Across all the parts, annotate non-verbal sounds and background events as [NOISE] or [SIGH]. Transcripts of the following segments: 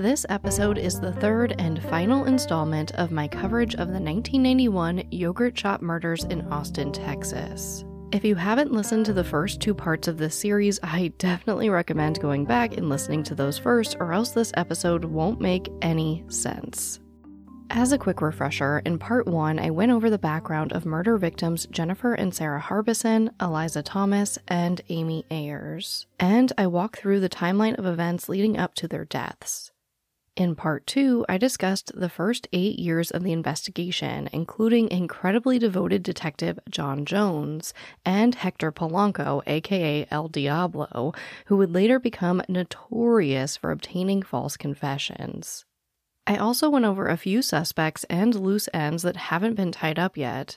This episode is the third and final installment of my coverage of the 1991 yogurt shop murders in Austin, Texas. If you haven't listened to the first two parts of this series, I definitely recommend going back and listening to those first, or else this episode won't make any sense. As a quick refresher, in part one, I went over the background of murder victims Jennifer and Sarah Harbison, Eliza Thomas, and Amy Ayers. And I walked through the timeline of events leading up to their deaths. In part two, I discussed the first eight years of the investigation, including incredibly devoted detective John Jones and Hector Polanco, aka El Diablo, who would later become notorious for obtaining false confessions. I also went over a few suspects and loose ends that haven't been tied up yet.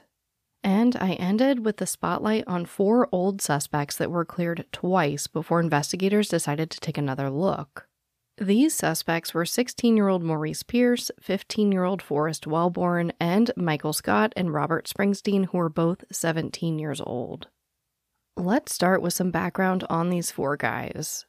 And I ended with the spotlight on four old suspects that were cleared twice before investigators decided to take another look. These suspects were 16 year old Maurice Pierce, 15 year old Forrest Welborn, and Michael Scott and Robert Springsteen, who were both 17 years old. Let's start with some background on these four guys.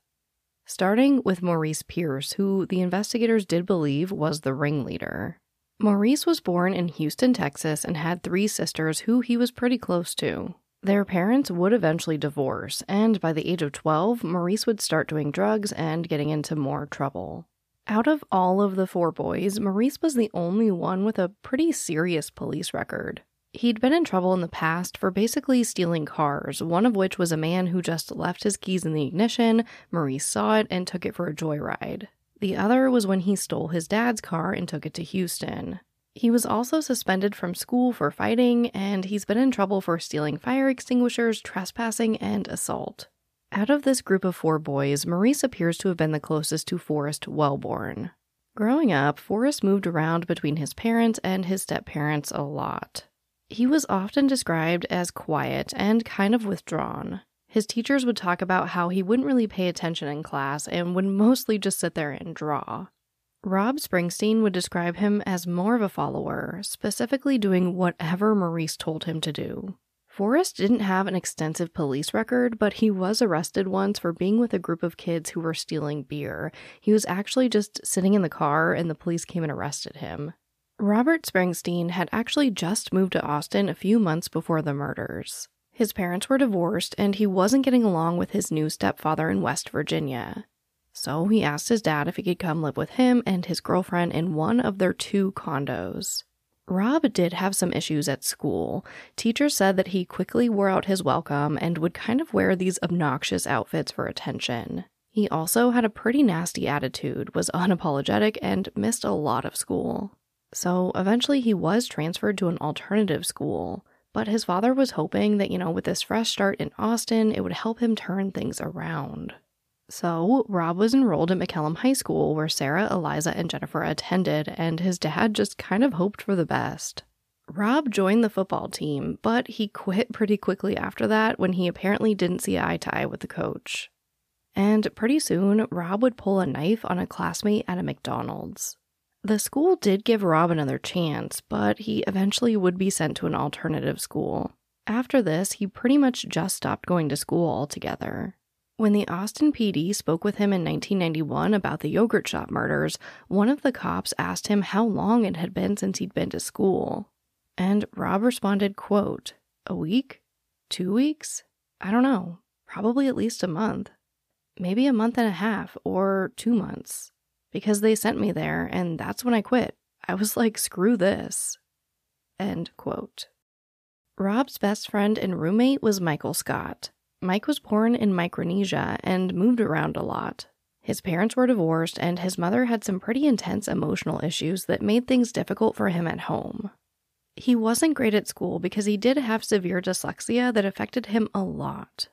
Starting with Maurice Pierce, who the investigators did believe was the ringleader. Maurice was born in Houston, Texas, and had three sisters who he was pretty close to. Their parents would eventually divorce, and by the age of 12, Maurice would start doing drugs and getting into more trouble. Out of all of the four boys, Maurice was the only one with a pretty serious police record. He'd been in trouble in the past for basically stealing cars, one of which was a man who just left his keys in the ignition, Maurice saw it, and took it for a joyride. The other was when he stole his dad's car and took it to Houston. He was also suspended from school for fighting, and he's been in trouble for stealing fire extinguishers, trespassing, and assault. Out of this group of four boys, Maurice appears to have been the closest to Forrest Welborn. Growing up, Forrest moved around between his parents and his step parents a lot. He was often described as quiet and kind of withdrawn. His teachers would talk about how he wouldn't really pay attention in class and would mostly just sit there and draw. Rob Springsteen would describe him as more of a follower, specifically doing whatever Maurice told him to do. Forrest didn't have an extensive police record, but he was arrested once for being with a group of kids who were stealing beer. He was actually just sitting in the car and the police came and arrested him. Robert Springsteen had actually just moved to Austin a few months before the murders. His parents were divorced and he wasn't getting along with his new stepfather in West Virginia. So he asked his dad if he could come live with him and his girlfriend in one of their two condos. Rob did have some issues at school. Teachers said that he quickly wore out his welcome and would kind of wear these obnoxious outfits for attention. He also had a pretty nasty attitude, was [LAUGHS] unapologetic, and missed a lot of school. So eventually he was transferred to an alternative school. But his father was hoping that, you know, with this fresh start in Austin, it would help him turn things around. So, Rob was enrolled at McCallum High School, where Sarah, Eliza, and Jennifer attended, and his dad just kind of hoped for the best. Rob joined the football team, but he quit pretty quickly after that when he apparently didn't see eye to eye with the coach. And pretty soon, Rob would pull a knife on a classmate at a McDonald's. The school did give Rob another chance, but he eventually would be sent to an alternative school. After this, he pretty much just stopped going to school altogether. When the Austin PD spoke with him in 1991 about the yogurt shop murders, one of the cops asked him how long it had been since he'd been to school. And Rob responded, quote, "A week? 2 weeks? I don't know. Probably at least a month. Maybe a month and a half or 2 months. Because they sent me there and that's when I quit. I was like, screw this." End quote. Rob's best friend and roommate was Michael Scott. Mike was born in Micronesia and moved around a lot. His parents were divorced, and his mother had some pretty intense emotional issues that made things difficult for him at home. He wasn't great at school because he did have severe dyslexia that affected him a lot.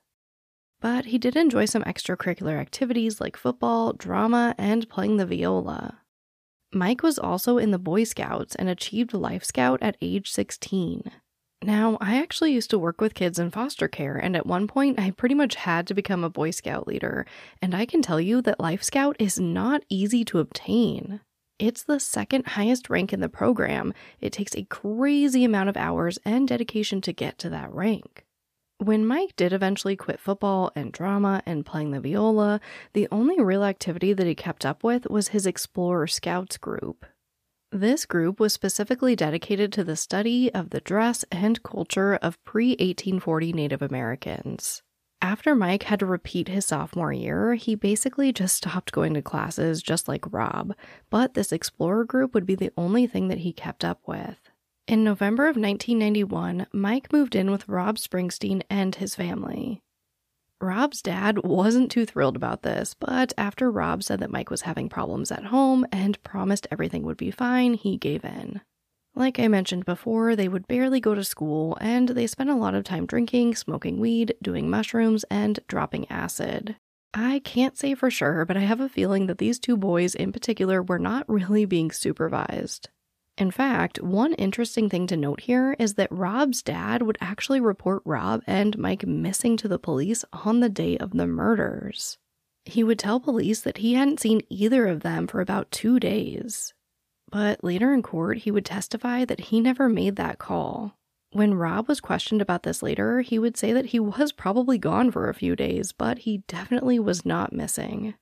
But he did enjoy some extracurricular activities like football, drama, and playing the viola. Mike was also in the Boy Scouts and achieved Life Scout at age 16. Now, I actually used to work with kids in foster care, and at one point I pretty much had to become a Boy Scout leader, and I can tell you that Life Scout is not easy to obtain. It's the second highest rank in the program. It takes a crazy amount of hours and dedication to get to that rank. When Mike did eventually quit football and drama and playing the viola, the only real activity that he kept up with was his Explorer Scouts group. This group was specifically dedicated to the study of the dress and culture of pre 1840 Native Americans. After Mike had to repeat his sophomore year, he basically just stopped going to classes just like Rob, but this explorer group would be the only thing that he kept up with. In November of 1991, Mike moved in with Rob Springsteen and his family. Rob's dad wasn't too thrilled about this, but after Rob said that Mike was having problems at home and promised everything would be fine, he gave in. Like I mentioned before, they would barely go to school and they spent a lot of time drinking, smoking weed, doing mushrooms, and dropping acid. I can't say for sure, but I have a feeling that these two boys in particular were not [LAUGHS] really being supervised. In fact, one interesting thing to note here is that Rob's dad would actually report Rob and Mike missing to the police on the day of the murders. He would tell police that he hadn't seen either of them for about two days. But later in court, he would testify that he never made that call. When Rob was questioned about this later, he would say that he was probably gone for a few days, but he definitely was not missing.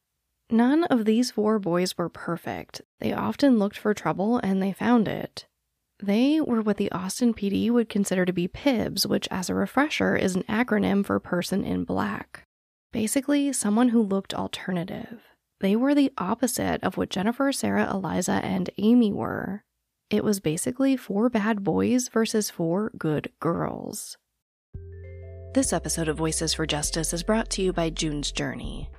None of these four boys were perfect. They often looked for trouble and they found it. They were what the Austin PD would consider to be PIBs, which, as a refresher, is an acronym for Person in Black. Basically, someone who looked alternative. They were the opposite of what Jennifer, Sarah, Eliza, and Amy were. It was basically four bad boys versus four good girls. This episode of Voices for Justice is brought to you by June's Journey.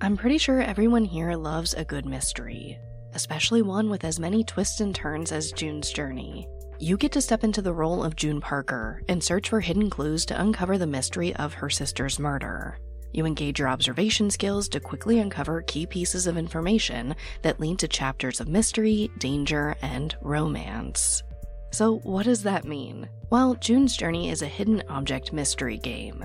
I'm pretty sure everyone here loves a good mystery, especially one with as many twists and turns as June's journey. You get to step into the role of June Parker and search for hidden clues to uncover the mystery of her sister's murder. You engage your observation skills to quickly uncover key pieces of information that lead to chapters of mystery, danger, and romance. So, what does that mean? Well, June's Journey is a hidden object mystery game.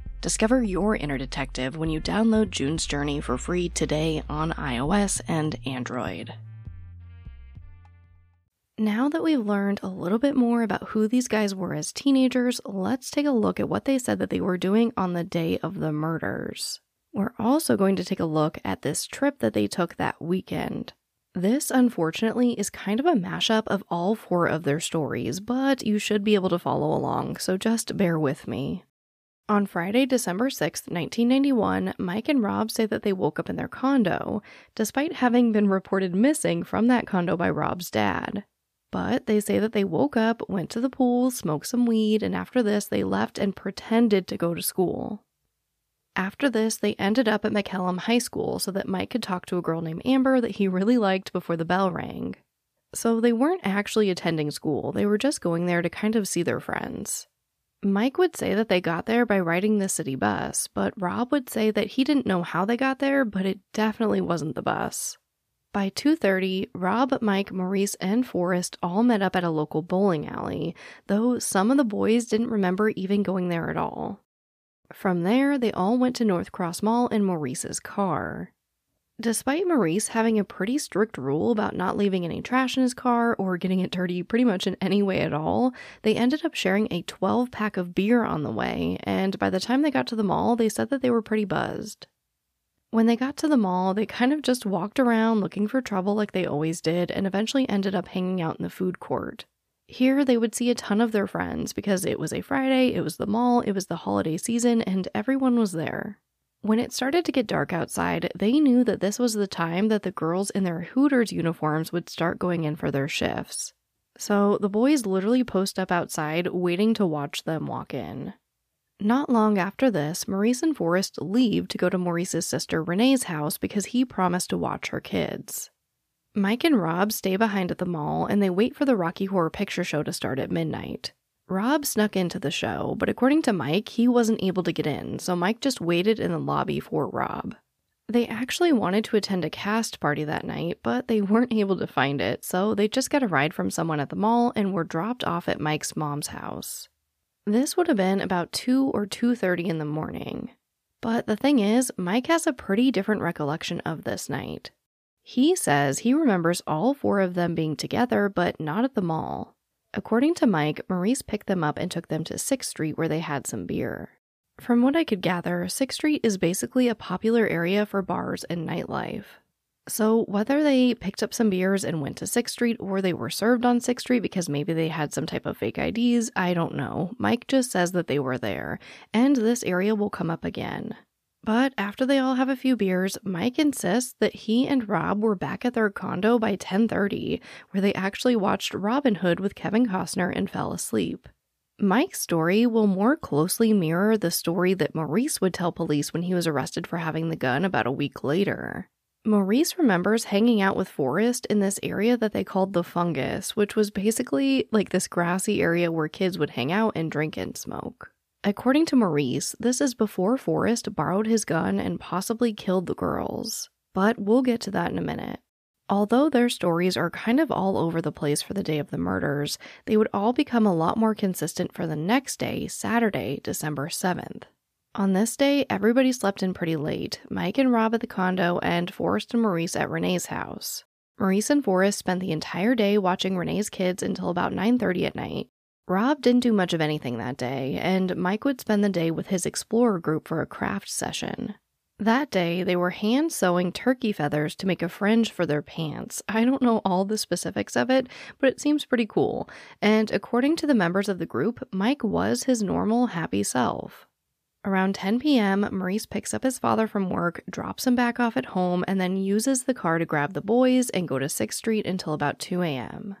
Discover your inner detective when you download June's Journey for free today on iOS and Android. Now that we've learned a little bit more about who these guys were as teenagers, let's take a look at what they said that they were doing on the day of the murders. We're also going to take a look at this trip that they took that weekend. This, unfortunately, is kind of a mashup of all four of their stories, but you should be able to follow along, so just bear with me. On Friday, December 6, 1991, Mike and Rob say that they woke up in their condo, despite having been reported missing from that condo by Rob's dad. But they say that they woke up, went to the pool, smoked some weed, and after this, they left and pretended to go to school. After this, they ended up at McCallum High School so that Mike could talk to a girl named Amber that he really liked before the bell rang. So they weren't actually attending school, they were just going there to kind of see their friends. Mike would say that they got there by riding the city bus, but Rob would say that he didn't know how they got there, but it definitely wasn't the bus. By 2:30, Rob, Mike, Maurice, and Forrest all met up at a local bowling alley, though some of the boys didn't remember even going there at all. From there, they all went to North Cross Mall in Maurice's car. Despite Maurice having a pretty strict rule about not leaving any trash in his car or getting it dirty pretty much in any way at all, they ended up sharing a 12 pack of beer on the way, and by the time they got to the mall, they said that they were pretty buzzed. When they got to the mall, they kind of just walked around looking for trouble like they always did and eventually ended up hanging out in the food court. Here, they would see a ton of their friends because it was a Friday, it was the mall, it was the holiday season, and everyone was there. When it started to get dark outside, they knew that this was the time that the girls in their Hooters uniforms would start going in for their shifts. So the boys literally post up outside waiting to watch them walk in. Not long after this, Maurice and Forrest leave to go to Maurice's sister Renee's house because he promised to watch her kids. Mike and Rob stay behind at the mall and they wait for the Rocky Horror Picture Show to start at midnight. Rob snuck into the show, but according to Mike, he wasn't able to get in, so Mike just waited in the lobby for Rob. They actually wanted to attend a cast party that night, but they weren't able to find it, so they just got a ride from someone at the mall and were dropped off at Mike's mom's house. This would have been about 2 or 2:30 in the morning. But the thing is, Mike has a pretty different recollection of this night. He says he remembers all four of them being together, but not at the mall. According to Mike, Maurice picked them up and took them to 6th Street where they had some beer. From what I could gather, 6th Street is basically a popular area for bars and nightlife. So, whether they picked up some beers and went to 6th Street or they were served on 6th Street because maybe they had some type of fake IDs, I don't know. Mike just says that they were there, and this area will come up again. But after they all have a few beers, Mike insists that he and Rob were back at their condo by 10:30, where they actually watched Robin Hood with Kevin Costner and fell asleep. Mike's story will more closely mirror the story that Maurice would tell police when he was arrested for having the gun about a week later. Maurice remembers hanging out with Forrest in this area that they called the fungus, which was basically like this grassy area where kids would hang out and drink and smoke. According to Maurice, this is before Forrest borrowed his gun and possibly killed the girls. But we'll get to that in a minute. Although their stories are kind of all over the place for the day of the murders, they would all become a lot more consistent for the next day, Saturday, December 7th. On this day, everybody slept in pretty late Mike and Rob at the condo, and Forrest and Maurice at Renee's house. Maurice and Forrest spent the entire day watching Renee's kids until about 9:30 at night. Rob didn't do much of anything that day, and Mike would spend the day with his explorer group for a craft session. That day, they were hand sewing turkey feathers to make a fringe for their pants. I don't know all the specifics of it, but it seems pretty cool. And according to the members of the group, Mike was his normal, happy self. Around 10 p.m., Maurice picks up his father from work, drops him back off at home, and then uses the car to grab the boys and go to 6th Street until about 2 a.m.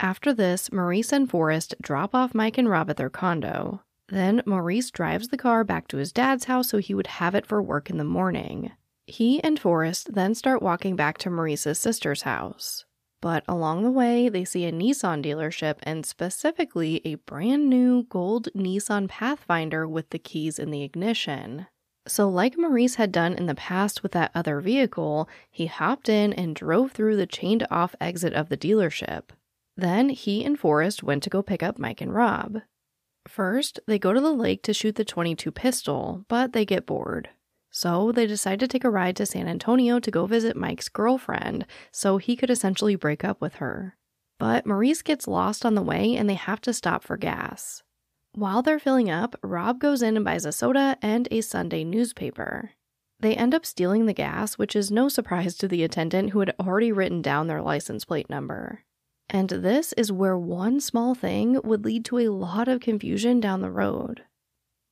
After this, Maurice and Forrest drop off Mike and Rob at their condo. Then Maurice drives the car back to his dad's house so he would have it for work in the morning. He and Forrest then start walking back to Maurice's sister's house. But along the way, they see a Nissan dealership and specifically a brand new gold Nissan Pathfinder with the keys in the ignition. So, like Maurice had done in the past with that other vehicle, he hopped in and drove through the chained off exit of the dealership. Then he and Forrest went to go pick up Mike and Rob. First, they go to the lake to shoot the 22 pistol, but they get bored. So they decide to take a ride to San Antonio to go visit Mike's girlfriend so he could essentially break up with her. But Maurice gets lost on the way and they have to stop for gas. While they're filling up, Rob goes in and buys a soda and a Sunday newspaper. They end up stealing the gas, which is no surprise to the attendant who had already written down their license plate number. And this is where one small thing would lead to a lot of confusion down the road.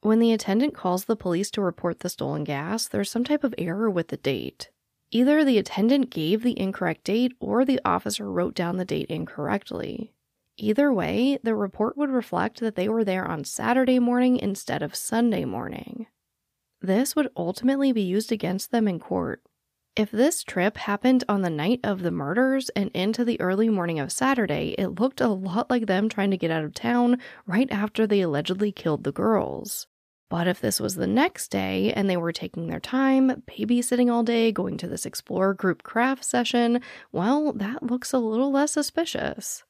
When the attendant calls the police to report the stolen gas, there's some type of error with the date. Either the attendant gave the incorrect date or the officer wrote down the date incorrectly. Either way, the report would reflect that they were there on Saturday morning instead of Sunday morning. This would ultimately be used against them in court. If this trip happened on the night of the murders and into the early morning of Saturday, it looked a lot like them trying to get out of town right after they allegedly killed the girls. But if this was the next day and they were taking their time, babysitting all day, going to this Explorer group craft session, well, that looks a little less suspicious.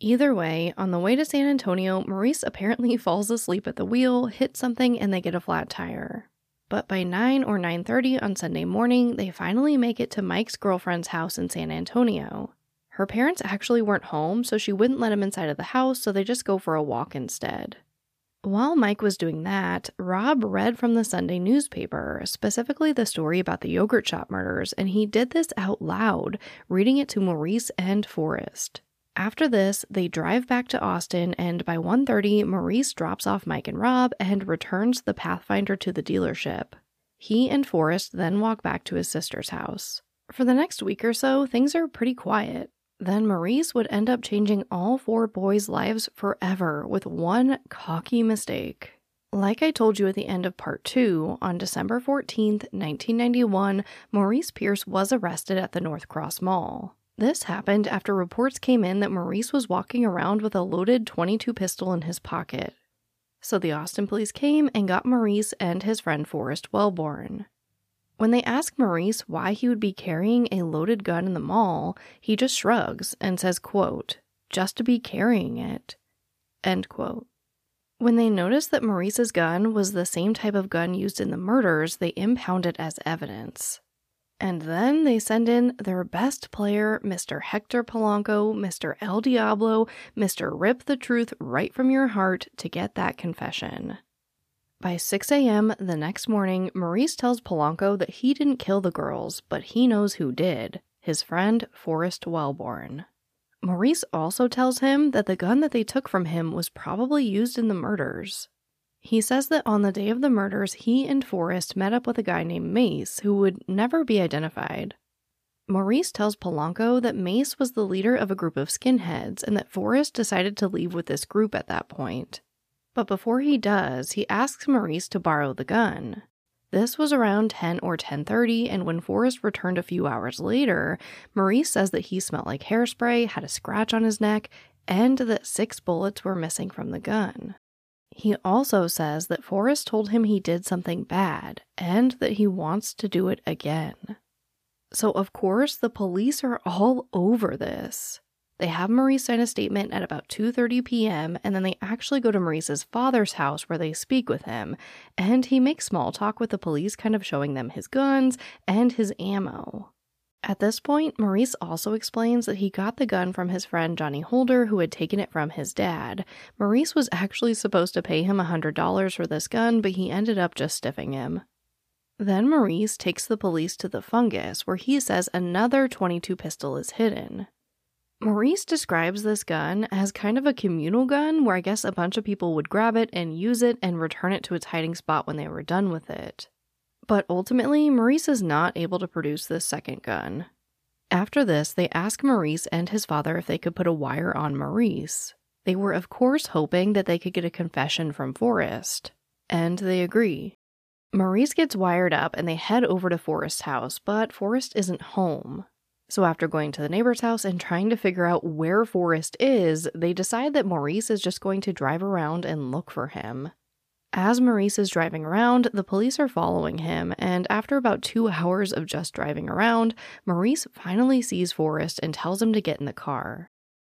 Either way, on the way to San Antonio, Maurice apparently [LAUGHS] falls asleep at the wheel, hits something, and they get a flat tire. But by 9 or 9:30 on Sunday morning, they finally make it to Mike's girlfriend's house in San Antonio. Her parents actually weren't home, so she wouldn't let him inside of the house, so they just go for a walk instead. While Mike was doing that, Rob read from the Sunday newspaper, specifically the story about the yogurt shop murders, and he did this out loud, reading it to Maurice and Forrest. After this, they drive back to Austin and by 1:30 Maurice drops off Mike and Rob and returns the Pathfinder to the dealership. He and Forrest then walk back to his sister's house. For the next week or so, things are pretty quiet. Then Maurice would end up changing all four boys' lives forever with one cocky mistake. Like I told you at the end of part two, on December 14th, 1991, Maurice Pierce was arrested at the North Cross Mall. This happened after reports came in that Maurice was walking around with a loaded 22 pistol in his pocket. So the Austin police came and got Maurice and his friend Forrest Welborn. When they ask Maurice why he would be carrying a loaded gun in the mall, he just shrugs and says, quote, just to be carrying it. End quote. When they noticed that Maurice's gun was the same type of gun used in the murders, they impound it as evidence. And then they send in their best player, Mr. Hector Polanco, Mr. El Diablo, Mr. Rip the Truth right from your heart to get that confession. By 6 a.m. the next morning, Maurice tells Polanco that he didn't kill the girls, but he knows who did his friend Forrest Welborn. Maurice also tells him that the gun that they took from him was probably used in the murders. He says that on the day of the murders, he and Forrest met up with a guy named Mace who would never be identified. Maurice tells Polanco that Mace was the leader of a group of skinheads and that Forrest decided to leave with this group at that point. But before he does, he asks Maurice to borrow the gun. This was around 10 or 10:30 and when Forrest returned a few hours later, Maurice says that he smelled like hairspray, had a scratch on his neck, and that 6 bullets were missing from the gun. He also says that Forrest told him he did something bad and that he wants to do it again. So of course the police are all over this. They have Maurice sign a statement at about 2:30 p.m. and then they actually go to Maurice's father's house where they speak with him, and he makes small talk with the police kind of showing them his guns and his ammo. At this point, Maurice also explains that he got the gun from his friend Johnny Holder, who had taken it from his dad. Maurice was actually supposed to pay him $100 for this gun, but he ended up just stiffing him. Then Maurice takes the police to the fungus, where he says another 22 pistol is hidden. Maurice describes this gun as kind of a communal gun where I guess a bunch of people would grab it and use it and return it to its hiding spot when they were done with it. But ultimately, Maurice is not able to produce this second gun. After this, they ask Maurice and his father if they could put a wire on Maurice. They were, of course, hoping that they could get a confession from Forrest. And they agree. Maurice gets wired up and they head over to Forrest's house, but Forrest isn't home. So, after going to the neighbor's house and trying to figure out where Forrest is, they decide that Maurice is just going to drive around and look for him. As Maurice is driving around, the police are following him, and after about two hours of just driving around, Maurice finally sees Forrest and tells him to get in the car.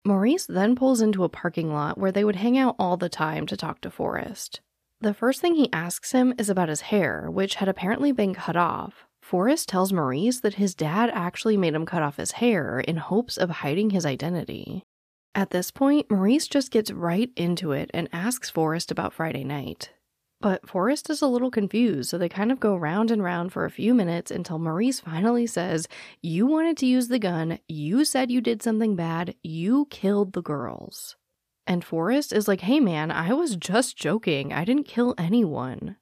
Maurice then pulls into a parking lot where they would hang out all the time to talk to Forrest. The first thing he asks him is about his hair, which had apparently been cut off, Forrest tells Maurice that his dad actually made him cut off his hair in hopes of hiding his identity. At this point, Maurice just gets right into it and asks Forrest about Friday night. But Forrest is a little confused, so they kind of go round and round for a few minutes until Maurice finally says, You wanted to use the gun, you said you did something bad, you killed the girls. And Forrest is like, Hey man, I was just joking, I didn't kill anyone.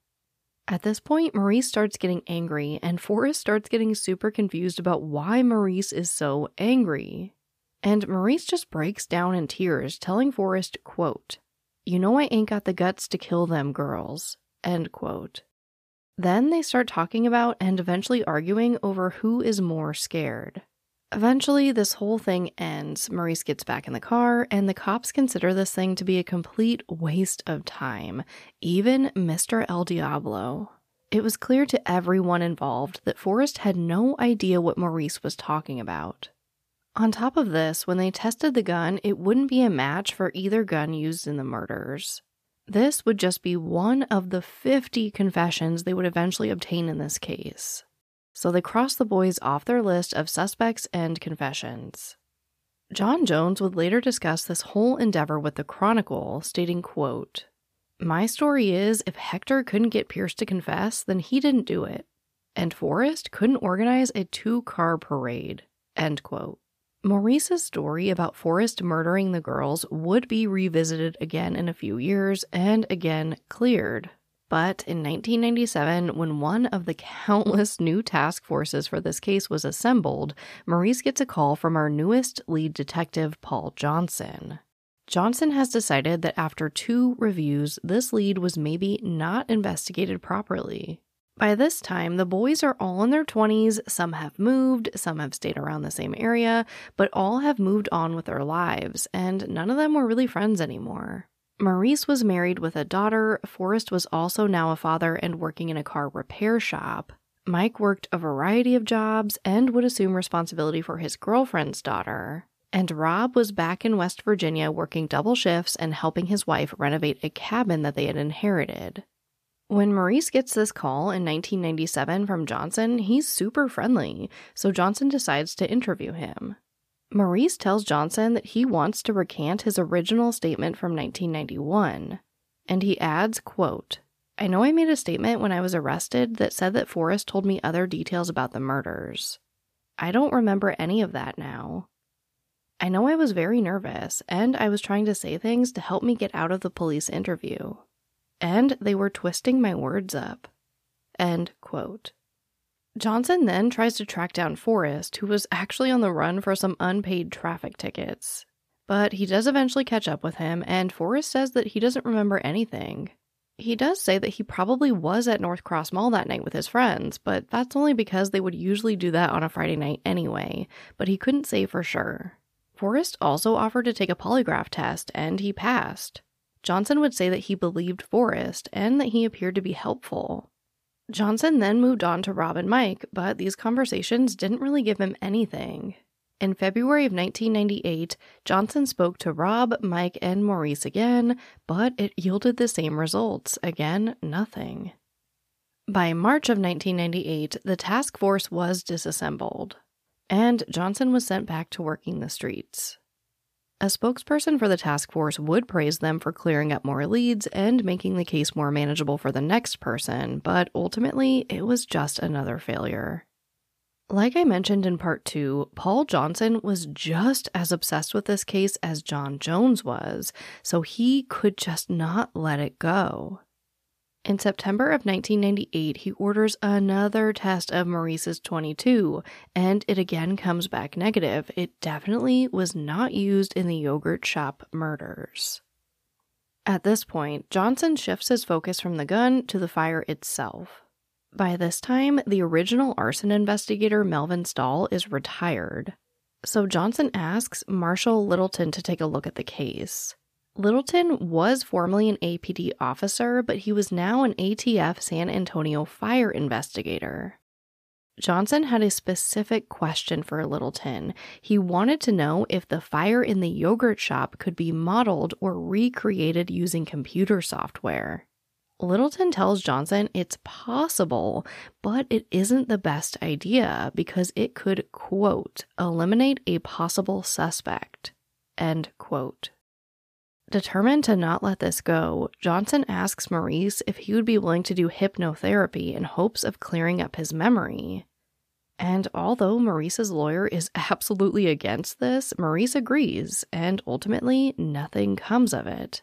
At this point, Maurice starts getting angry, and Forrest starts getting super confused about why Maurice is so angry. And Maurice just breaks down in tears, telling Forrest, quote, You know I ain't got the guts to kill them girls, end quote. Then they start talking about and eventually arguing over who is more scared. Eventually, this whole thing ends. Maurice gets back in the car, and the cops consider this thing to be a complete waste of time, even Mr. El Diablo. It was clear to everyone involved that Forrest had no idea what Maurice was talking about. On top of this, when they tested the gun, it wouldn't be a match for either gun used in the murders. This would just be one of the 50 confessions they would eventually obtain in this case so they crossed the boys off their list of suspects and confessions. John Jones would later discuss this whole endeavor with the Chronicle, stating, quote, My story is if Hector couldn't get Pierce to confess, then he didn't do it. And Forrest couldn't organize a two-car parade. End quote. Maurice's story about Forrest murdering the girls would be revisited again in a few years and again cleared But in 1997, when one of the countless new task forces for this case was assembled, Maurice gets a call from our newest lead detective, Paul Johnson. Johnson has decided that after two reviews, this lead was maybe not investigated properly. By this time, the boys are all in their 20s, some have moved, some have stayed around the same area, but all have moved on with their lives, and none of them were really friends anymore. Maurice was married with a daughter, Forrest was also now a father and working in a car repair shop. Mike worked a variety of jobs and would assume responsibility for his girlfriend's daughter. And Rob was back in West Virginia working double shifts and helping his wife renovate a cabin that they had inherited. When Maurice gets this call in 1997 from Johnson, he's super friendly, so Johnson decides to interview him. Maurice tells Johnson that he wants to recant his original statement from 1991, and he adds, quote, I know I made a statement when I was arrested that said that Forrest told me other details about the murders. I don't remember any of that now. I know I was very nervous, and I was trying to say things to help me get out of the police interview and they were twisting my words up. End quote. Johnson then tries to track down Forrest, who was actually on the run for some unpaid traffic tickets. But he does eventually catch up with him, and Forrest says that he doesn't remember anything. He does say that he probably was at North Cross Mall that night with his friends, but that's only because they would usually do that on a Friday night anyway, but he couldn't say for sure. Forrest also offered to take a polygraph test, and he passed. Johnson would say that he believed Forrest and that he appeared to be helpful. Johnson then moved on to Rob and Mike, but these conversations didn't really give him anything. In February of 1998, Johnson spoke to Rob, Mike, and Maurice again, but it yielded the same results. Again, nothing. By March of 1998, the task force was disassembled, and Johnson was sent back to working the streets. A spokesperson for the task force would praise them for clearing up more leads and making the case more manageable for the next person, but ultimately, it was just another failure. Like I mentioned in part two, Paul Johnson was just as obsessed with this case as John Jones was, so he could just not let it go. In September of 1998, he orders another test of Maurice's 22, and it again comes back negative. It definitely was not used in the yogurt shop murders. At this point, Johnson shifts his focus from the gun to the fire itself. By this time, the original arson investigator Melvin Stahl is retired. So Johnson asks Marshall Littleton to take a look at the case. Littleton was formerly an APD officer, but he was now an ATF San Antonio fire investigator. Johnson had a specific question for Littleton. He wanted to know if the fire in the yogurt shop could be modeled or recreated using computer software. Littleton tells Johnson it's possible, but it isn't the best idea because it could, quote, eliminate a possible suspect, end quote. Determined to not let this go, Johnson asks Maurice if he would be willing to do hypnotherapy in hopes of clearing up his memory. And although Maurice's lawyer is [LAUGHS] absolutely against this, Maurice agrees, and ultimately nothing comes of it.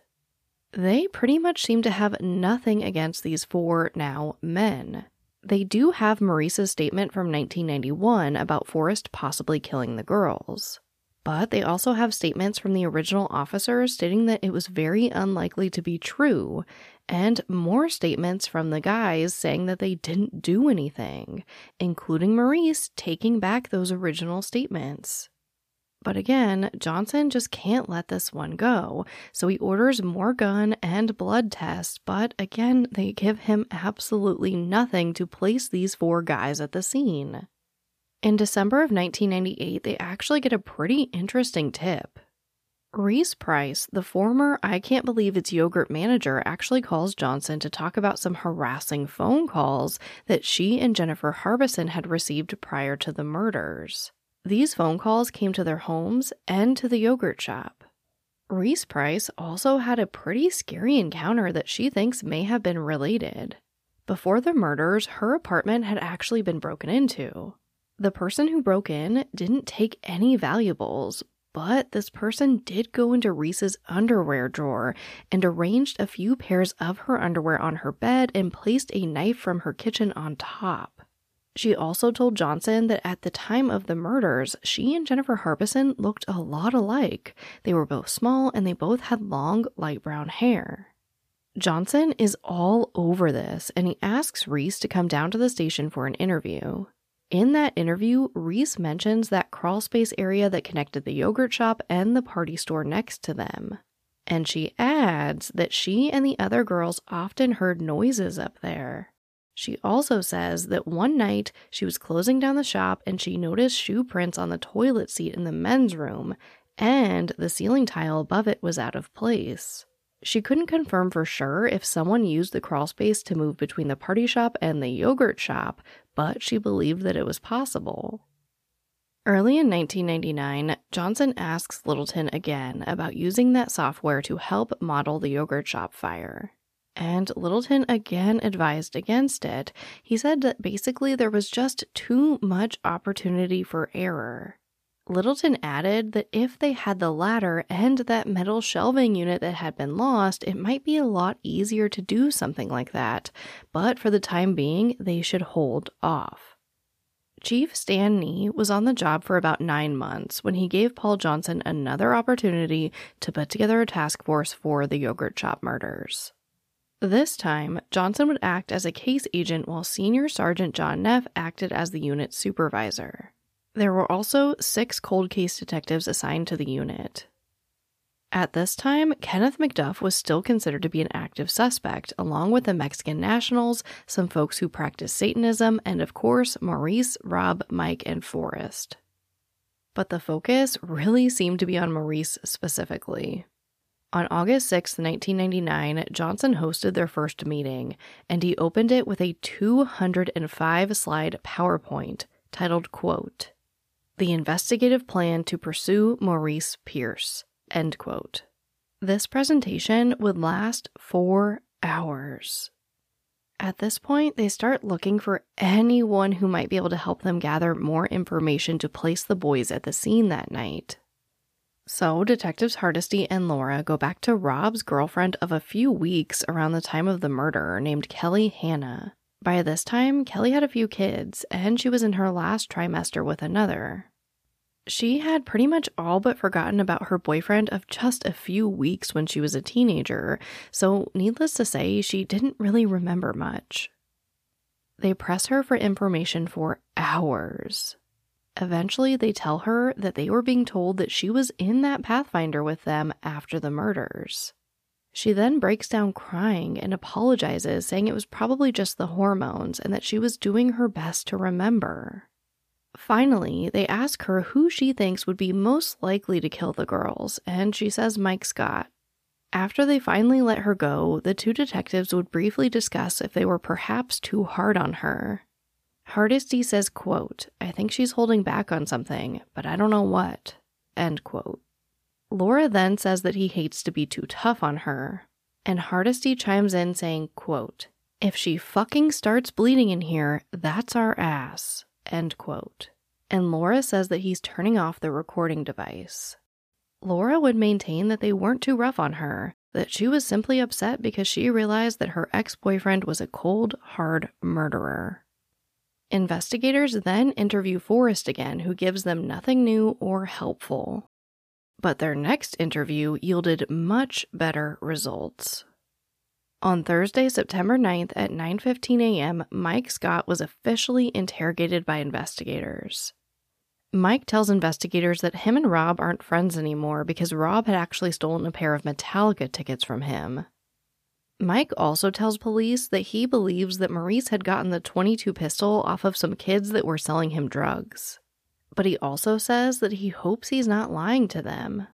They pretty much seem to have nothing against these four now men. They do have Maurice's statement from 1991 about Forrest possibly killing the girls. But they also have statements from the original officers stating that it was very unlikely to be true, and more statements from the guys saying that they didn't do anything, including Maurice taking back those original statements. But again, Johnson just can't let this one go, so he orders more gun and blood tests, but again, they give him absolutely nothing to place these four guys at the scene. In December of 1998, they actually get a pretty interesting tip. Reese Price, the former I Can't Believe It's Yogurt manager, actually calls Johnson to talk about some harassing phone calls that she and Jennifer Harbison had received prior to the murders. These phone calls came to their homes and to the yogurt shop. Reese Price also had a pretty scary encounter that she thinks may have been related. Before the murders, her apartment had actually been broken into. The person who broke in didn't take any valuables, but this person did go into Reese's underwear drawer and arranged a few pairs of her underwear on her bed and placed a knife from her kitchen on top. She also told Johnson that at the time of the murders, she and Jennifer Harbison looked a lot alike. They were both small and they both had long, light brown hair. Johnson is all over this and he asks Reese to come down to the station for an interview. In that interview, Reese mentions that crawl space area that connected the yogurt shop and the party store next to them. And she adds that she and the other girls often heard noises up there. She also says that one night she was closing down the shop and she noticed shoe prints on the toilet seat in the men's room, and the ceiling tile above it was out of place. She couldn't confirm for sure if someone used the crawl space to move between the party shop and the yogurt shop, but she believed that it was possible. Early in 1999, Johnson asks Littleton again about using that software to help model the yogurt shop fire. And Littleton again advised against it. He said that basically there was just too much opportunity for error. Littleton added that if they had the ladder and that metal shelving unit that had been lost, it might be a lot easier to do something like that, but for the time being, they should hold off. Chief Stan Knee was on the job for about nine months when he gave Paul Johnson another opportunity to put together a task force for the yogurt shop murders. This time, Johnson would act as a case agent while Senior Sergeant John Neff acted as the unit supervisor. There were also six cold case detectives assigned to the unit. At this time, Kenneth McDuff was still considered to be an active suspect, along with the Mexican nationals, some folks who practiced Satanism, and of course, Maurice, Rob, Mike, and Forrest. But the focus really seemed to be on Maurice specifically. On August 6, 1999, Johnson hosted their first meeting, and he opened it with a 205 slide PowerPoint titled, quote, The Investigative Plan to Pursue Maurice Pierce, end quote. This presentation would last four hours. At this point, they start looking for anyone who might be able to help them gather more information to place the boys at the scene that night. So, Detectives Hardesty and Laura go back to Rob's girlfriend of a few weeks around the time of the murder, named Kelly Hanna. By this time, Kelly had a few kids, and she was in her last trimester with another. She had pretty much all but forgotten about her boyfriend of just a few weeks when she was a teenager, so needless to say, she didn't really remember much. They press her for information for hours. Eventually, they tell her that they were being told that she was in that Pathfinder with them after the murders. She then breaks down crying and apologizes, saying it was probably just the hormones and that she was doing her best to remember. Finally, they ask her who she thinks would be most likely to kill the girls, and she says Mike Scott. After they finally let her go, the two detectives would briefly discuss if they were perhaps too hard on her. Hardesty says, quote, I think she's holding back on something, but I don't know what. End quote. Laura then says that he hates to be too tough on her, and Hardesty chimes in saying, quote, If she fucking starts bleeding in here, that's our ass. End quote. And Laura says that he's turning off the recording device. Laura would maintain that they weren't too rough on her, that she was simply upset because she realized that her ex boyfriend was a cold, hard murderer. Investigators then interview Forrest again, who gives them nothing new or helpful. But their next interview yielded much better results. On Thursday, September 9th at 9:15 a.m., Mike Scott was officially interrogated by investigators. Mike tells investigators that him and Rob aren't friends anymore because Rob had actually stolen a pair of Metallica tickets from him. Mike also tells police that he believes that Maurice had gotten the 22 pistol off of some kids that were selling him drugs. But he also says that he hopes he's not lying to them.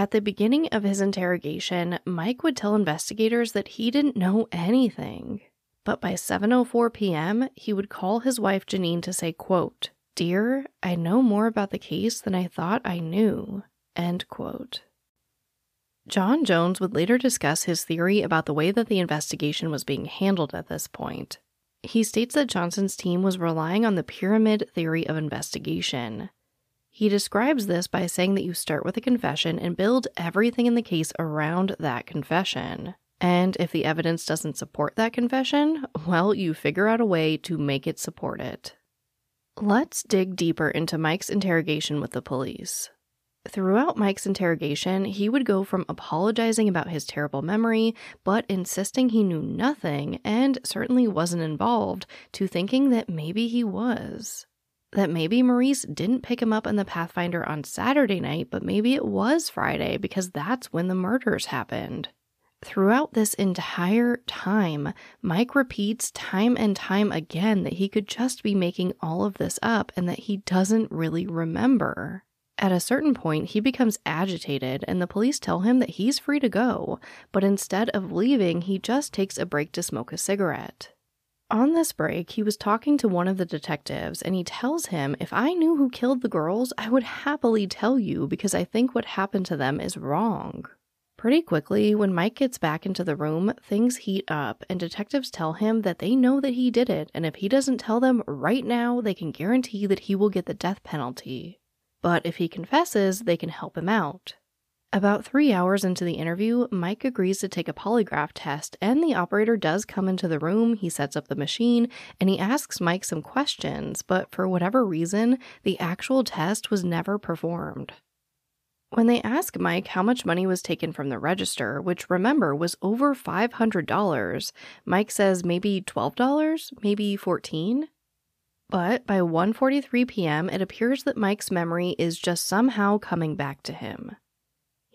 At the beginning of his interrogation, Mike would tell investigators that he didn't know anything. But by 7:04 p.m., he would call his wife Janine to say, quote, "Dear, I know more about the case than I thought I knew." End quote. John Jones would later discuss his theory about the way that the investigation was being handled at this point. He states that Johnson's team was relying on the pyramid theory of investigation. He describes this by saying that you start with a confession and build everything in the case around that confession. And if the evidence doesn't support that confession, well, you figure out a way to make it support it. Let's dig deeper into Mike's interrogation with the police. Throughout Mike's interrogation, he would go from apologizing about his terrible memory, but insisting he knew nothing and certainly wasn't involved, to thinking that maybe he was. That maybe Maurice didn't pick him up in the Pathfinder on Saturday night, but maybe it was Friday because that's when the murders happened. Throughout this entire time, Mike repeats time and time again that he could just be making all of this up and that he doesn't really remember. At a certain point, he becomes agitated, and the police tell him that he's free to go, but instead of leaving, he just takes a break to smoke a cigarette. On this break, he was talking to one of the detectives, and he tells him, If I knew who killed the girls, I would happily tell you because I think what happened to them is wrong. Pretty quickly, when Mike gets back into the room, things heat up, and detectives tell him that they know that he did it, and if he doesn't tell them right now, they can guarantee that he will get the death penalty but if he confesses, they can help him out. About three hours into the interview, Mike agrees to take a polygraph test, and the operator does come into the room. He sets up the machine and he asks Mike some questions, but for whatever reason, the actual test was never performed. When they ask Mike how much money was taken from the register, which remember was over $500, Mike says maybe $12, maybe 14. But by 1:43 p.m., it appears that Mike's memory is just somehow coming back to him.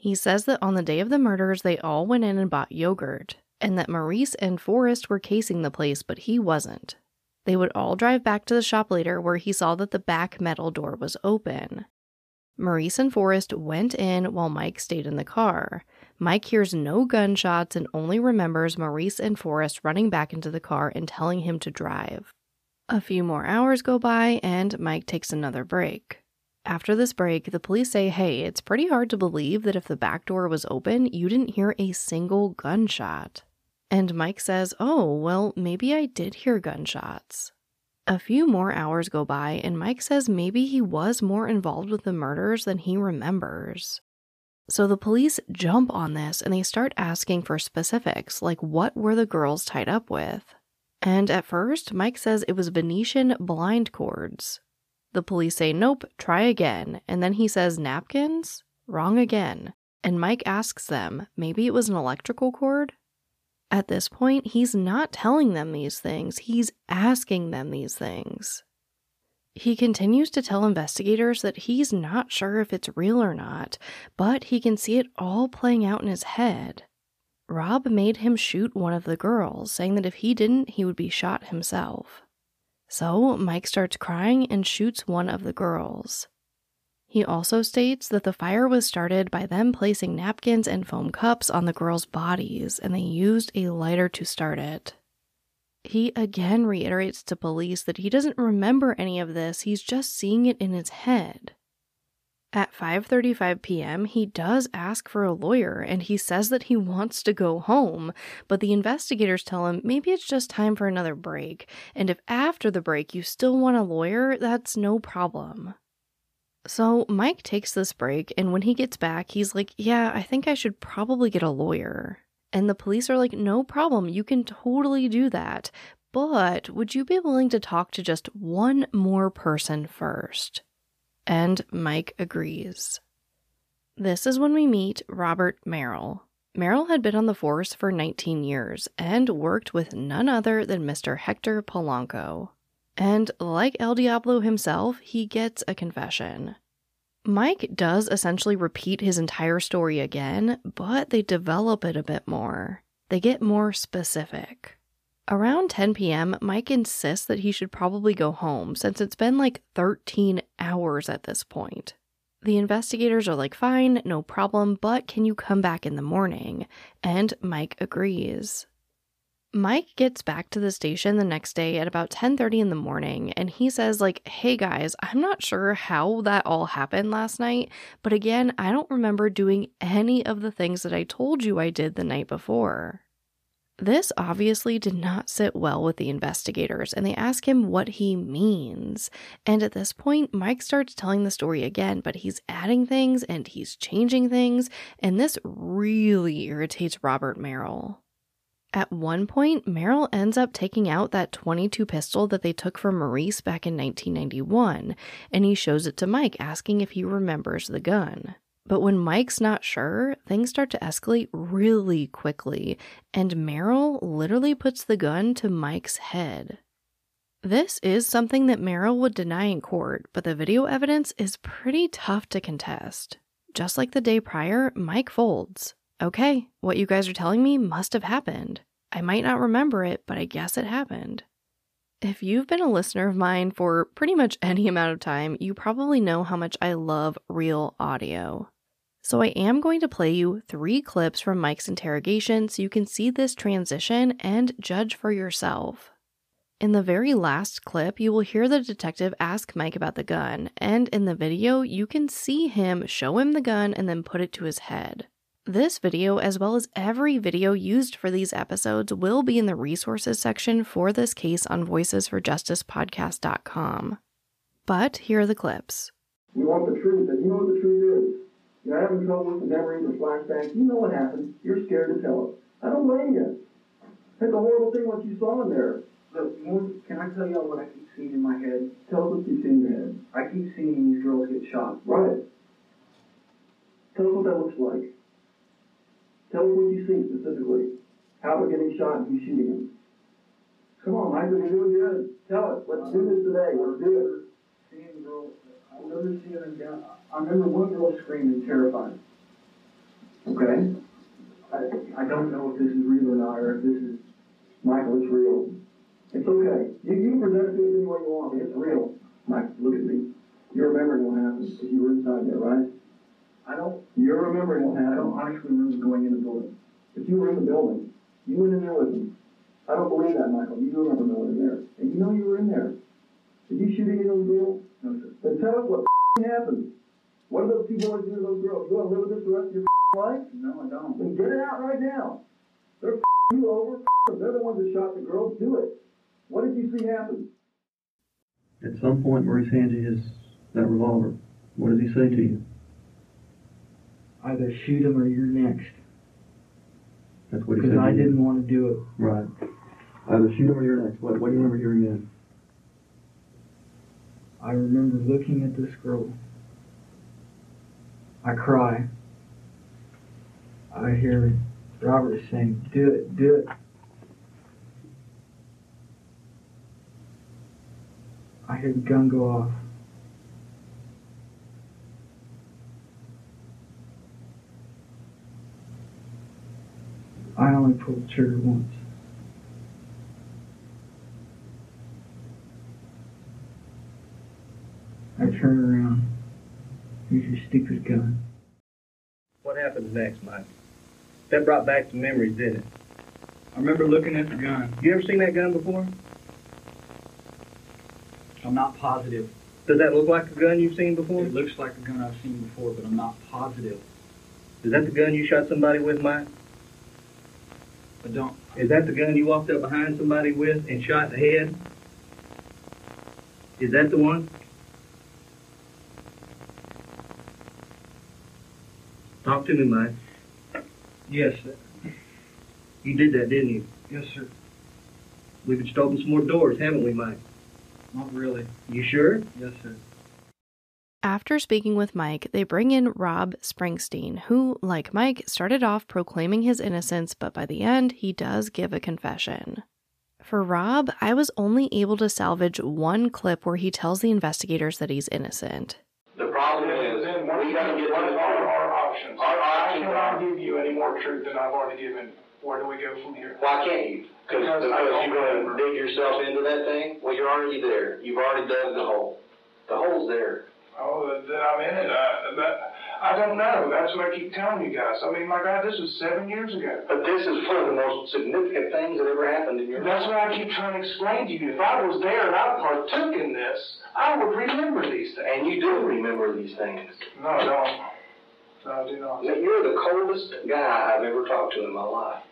He says that on the day of the murders, they all went in and bought yogurt, and that Maurice and Forrest were casing the place, but he wasn't. They would all drive back to the shop later where he saw that the back metal door was open. Maurice and Forrest went in while Mike stayed in the car. Mike hears no gunshots and only remembers Maurice and Forrest running back into the car and telling him to drive. A few more hours go by, and Mike takes another break. After this break, the police say, hey, it's pretty hard to believe that if the back door was open, you didn't hear a single gunshot. And Mike says, oh, well, maybe I did hear gunshots. A few more hours go by, and Mike says maybe he was more involved with the murders than he remembers. So the police jump on this and they start asking for specifics, like what were the girls tied up with? And at first, Mike says it was Venetian blind cords. The police say, nope, try again. And then he says, napkins? Wrong again. And Mike asks them, maybe it was an electrical cord? At this point, he's not telling them these things, he's asking them these things. He continues to tell investigators that he's not sure if it's real or not, but he can see it all playing out in his head. Rob made him shoot one of the girls, saying that if he didn't, he would be shot himself. So Mike starts crying and shoots one of the girls. He also states that the fire was started by them placing napkins and foam cups on the girls' bodies, and they used a lighter to start it. He again reiterates to police that he doesn't remember any of this, he's just seeing it in his head. At 5:35 p.m., he does ask for a lawyer and he says that he wants to go home, but the investigators tell him maybe it's just time for another break, and if after the break you still want a lawyer, that's no problem. So Mike takes this break, and when he gets back, he's like, Yeah, I think I should probably get a lawyer. And the police are like, No problem, you can totally do that. But would you be willing to talk to just one more person first? And Mike agrees. This is when we meet Robert Merrill. Merrill had been on the force for 19 years and worked with none other than Mr. Hector Polanco. And like El Diablo himself, he gets a confession. Mike does essentially repeat his entire story again, but they develop it a bit more. They get more specific. Around 10 p.m., Mike insists that he should probably go home since it's been like 13 hours at this point. The investigators are like, fine, no problem, but can you come back in the morning? And Mike agrees. Mike gets back to the station the next day at about 10:30 in the morning and he says like, "Hey guys, I'm not sure how that all happened last night, but again, I don't remember doing any of the things that I told you I did the night before." This obviously did not sit well with the investigators, and they ask him what he means. And at this point, Mike starts telling the story again, but he's adding things and he's changing things, and this really irritates Robert Merrill. At one point, Merrill ends up taking out that 22 pistol that they took from Maurice back in 1991, and he shows it to Mike, asking if he remembers the gun. But when Mike's not sure, things start to escalate really quickly, and Merrill literally puts the gun to Mike's head. This is something that Merrill would deny in court, but the video evidence is pretty tough to contest. Just like the day prior, Mike folds. Okay, what you guys are telling me must have happened. I might not remember it, but I guess it happened. If you've been a listener of mine for pretty much any amount of time, you probably know how much I love real audio. So I am going to play you three clips from Mike's interrogation so you can see this transition and judge for yourself. In the very last clip, you will hear the detective ask Mike about the gun, and in the video, you can see him show him the gun and then put it to his head. This video, as well as every video used for these episodes, will be in the resources section for this case on voicesforjusticepodcast.com. But here are the clips. Want the You're having trouble with the memories or flashbacks. You know what happened. You're scared to tell us. I don't blame you. It's a horrible thing what you saw in there. Look, can I tell y'all what I keep seeing in my head? Tell us what you see in your head. I keep seeing these girls get shot. Right. Tell us what that looks like. Tell us what you see specifically. How they're getting shot and you shooting them. Come on, Michael, you're doing good. Tell us. Let's do this today. Let's do it. Seeing girls, I remember seeing them down. I remember one girl screaming, terrified. Okay. I, I don't know if this is real or not, or if this is. Michael, it's real. It's okay. You, you can present it to us any way you want. It's real. Mike, look at me. You're remembering what happened because you were inside there, right? I don't. You're remembering what happened. I don't honestly remember going in the building. If you were in the building. You went in there with them. I don't believe that, Michael. You do remember going in there. And you know you were in there. Did you shoot any of those girls? No, sir. Then tell us what [LAUGHS] happened. What did those two boys do to those girls? You want to live with this the rest of your life? No, I don't. Then get it out right now. They're you over. They're the ones that shot the girls. Do it. What did you see happen? At some point, Maurice hands you his that revolver. What does he say to you? either shoot him or you're next. That's what he said. Because said. I didn't want to do it. Right. Either shoot him or you're next. What, what do you remember hearing then? I remember looking at this girl. I cry. I hear Robert saying, Do it, do it. I hear the gun go off. I only pulled the trigger once. I turn around. Here's your stupid gun. What happens next, Mike? That brought back some memories, didn't it? I remember looking at the gun. You ever seen that gun before? I'm not positive. Does that look like a gun you've seen before? It looks like a gun I've seen before, but I'm not positive. Is that the gun you shot somebody with, Mike? I don't. Is that the gun you walked up behind somebody with and shot in the head? Is that the one? Talk to me, Mike. Yes, sir. You did that, didn't you? Yes, sir. We've just opened some more doors, haven't we, Mike? Not really. You sure? Yes, sir. After speaking with Mike, they bring in Rob Springsteen, who, like Mike, started off proclaiming his innocence, but by the end, he does give a confession. For Rob, I was only able to salvage one clip where he tells the investigators that he's innocent. The problem is, we gotta get what this. Options? I options cannot give you any more truth than I've already given. Where do we go from here? Why can't you? Because Because I because don't you're gonna dig yourself into that thing? Well, you're already there. You've already dug the hole. The hole's there. Oh, that I'm in it, that, I don't know, that's what I keep telling you guys. I mean, my God, this was seven years ago. But this is one of the most significant things that ever happened in your life. That's what I keep trying to explain to you. If I was there and I partook in this, I would remember these things. And you do remember these things. No, I don't. No, I do not. Now, You're the coldest guy I've ever talked to in my life.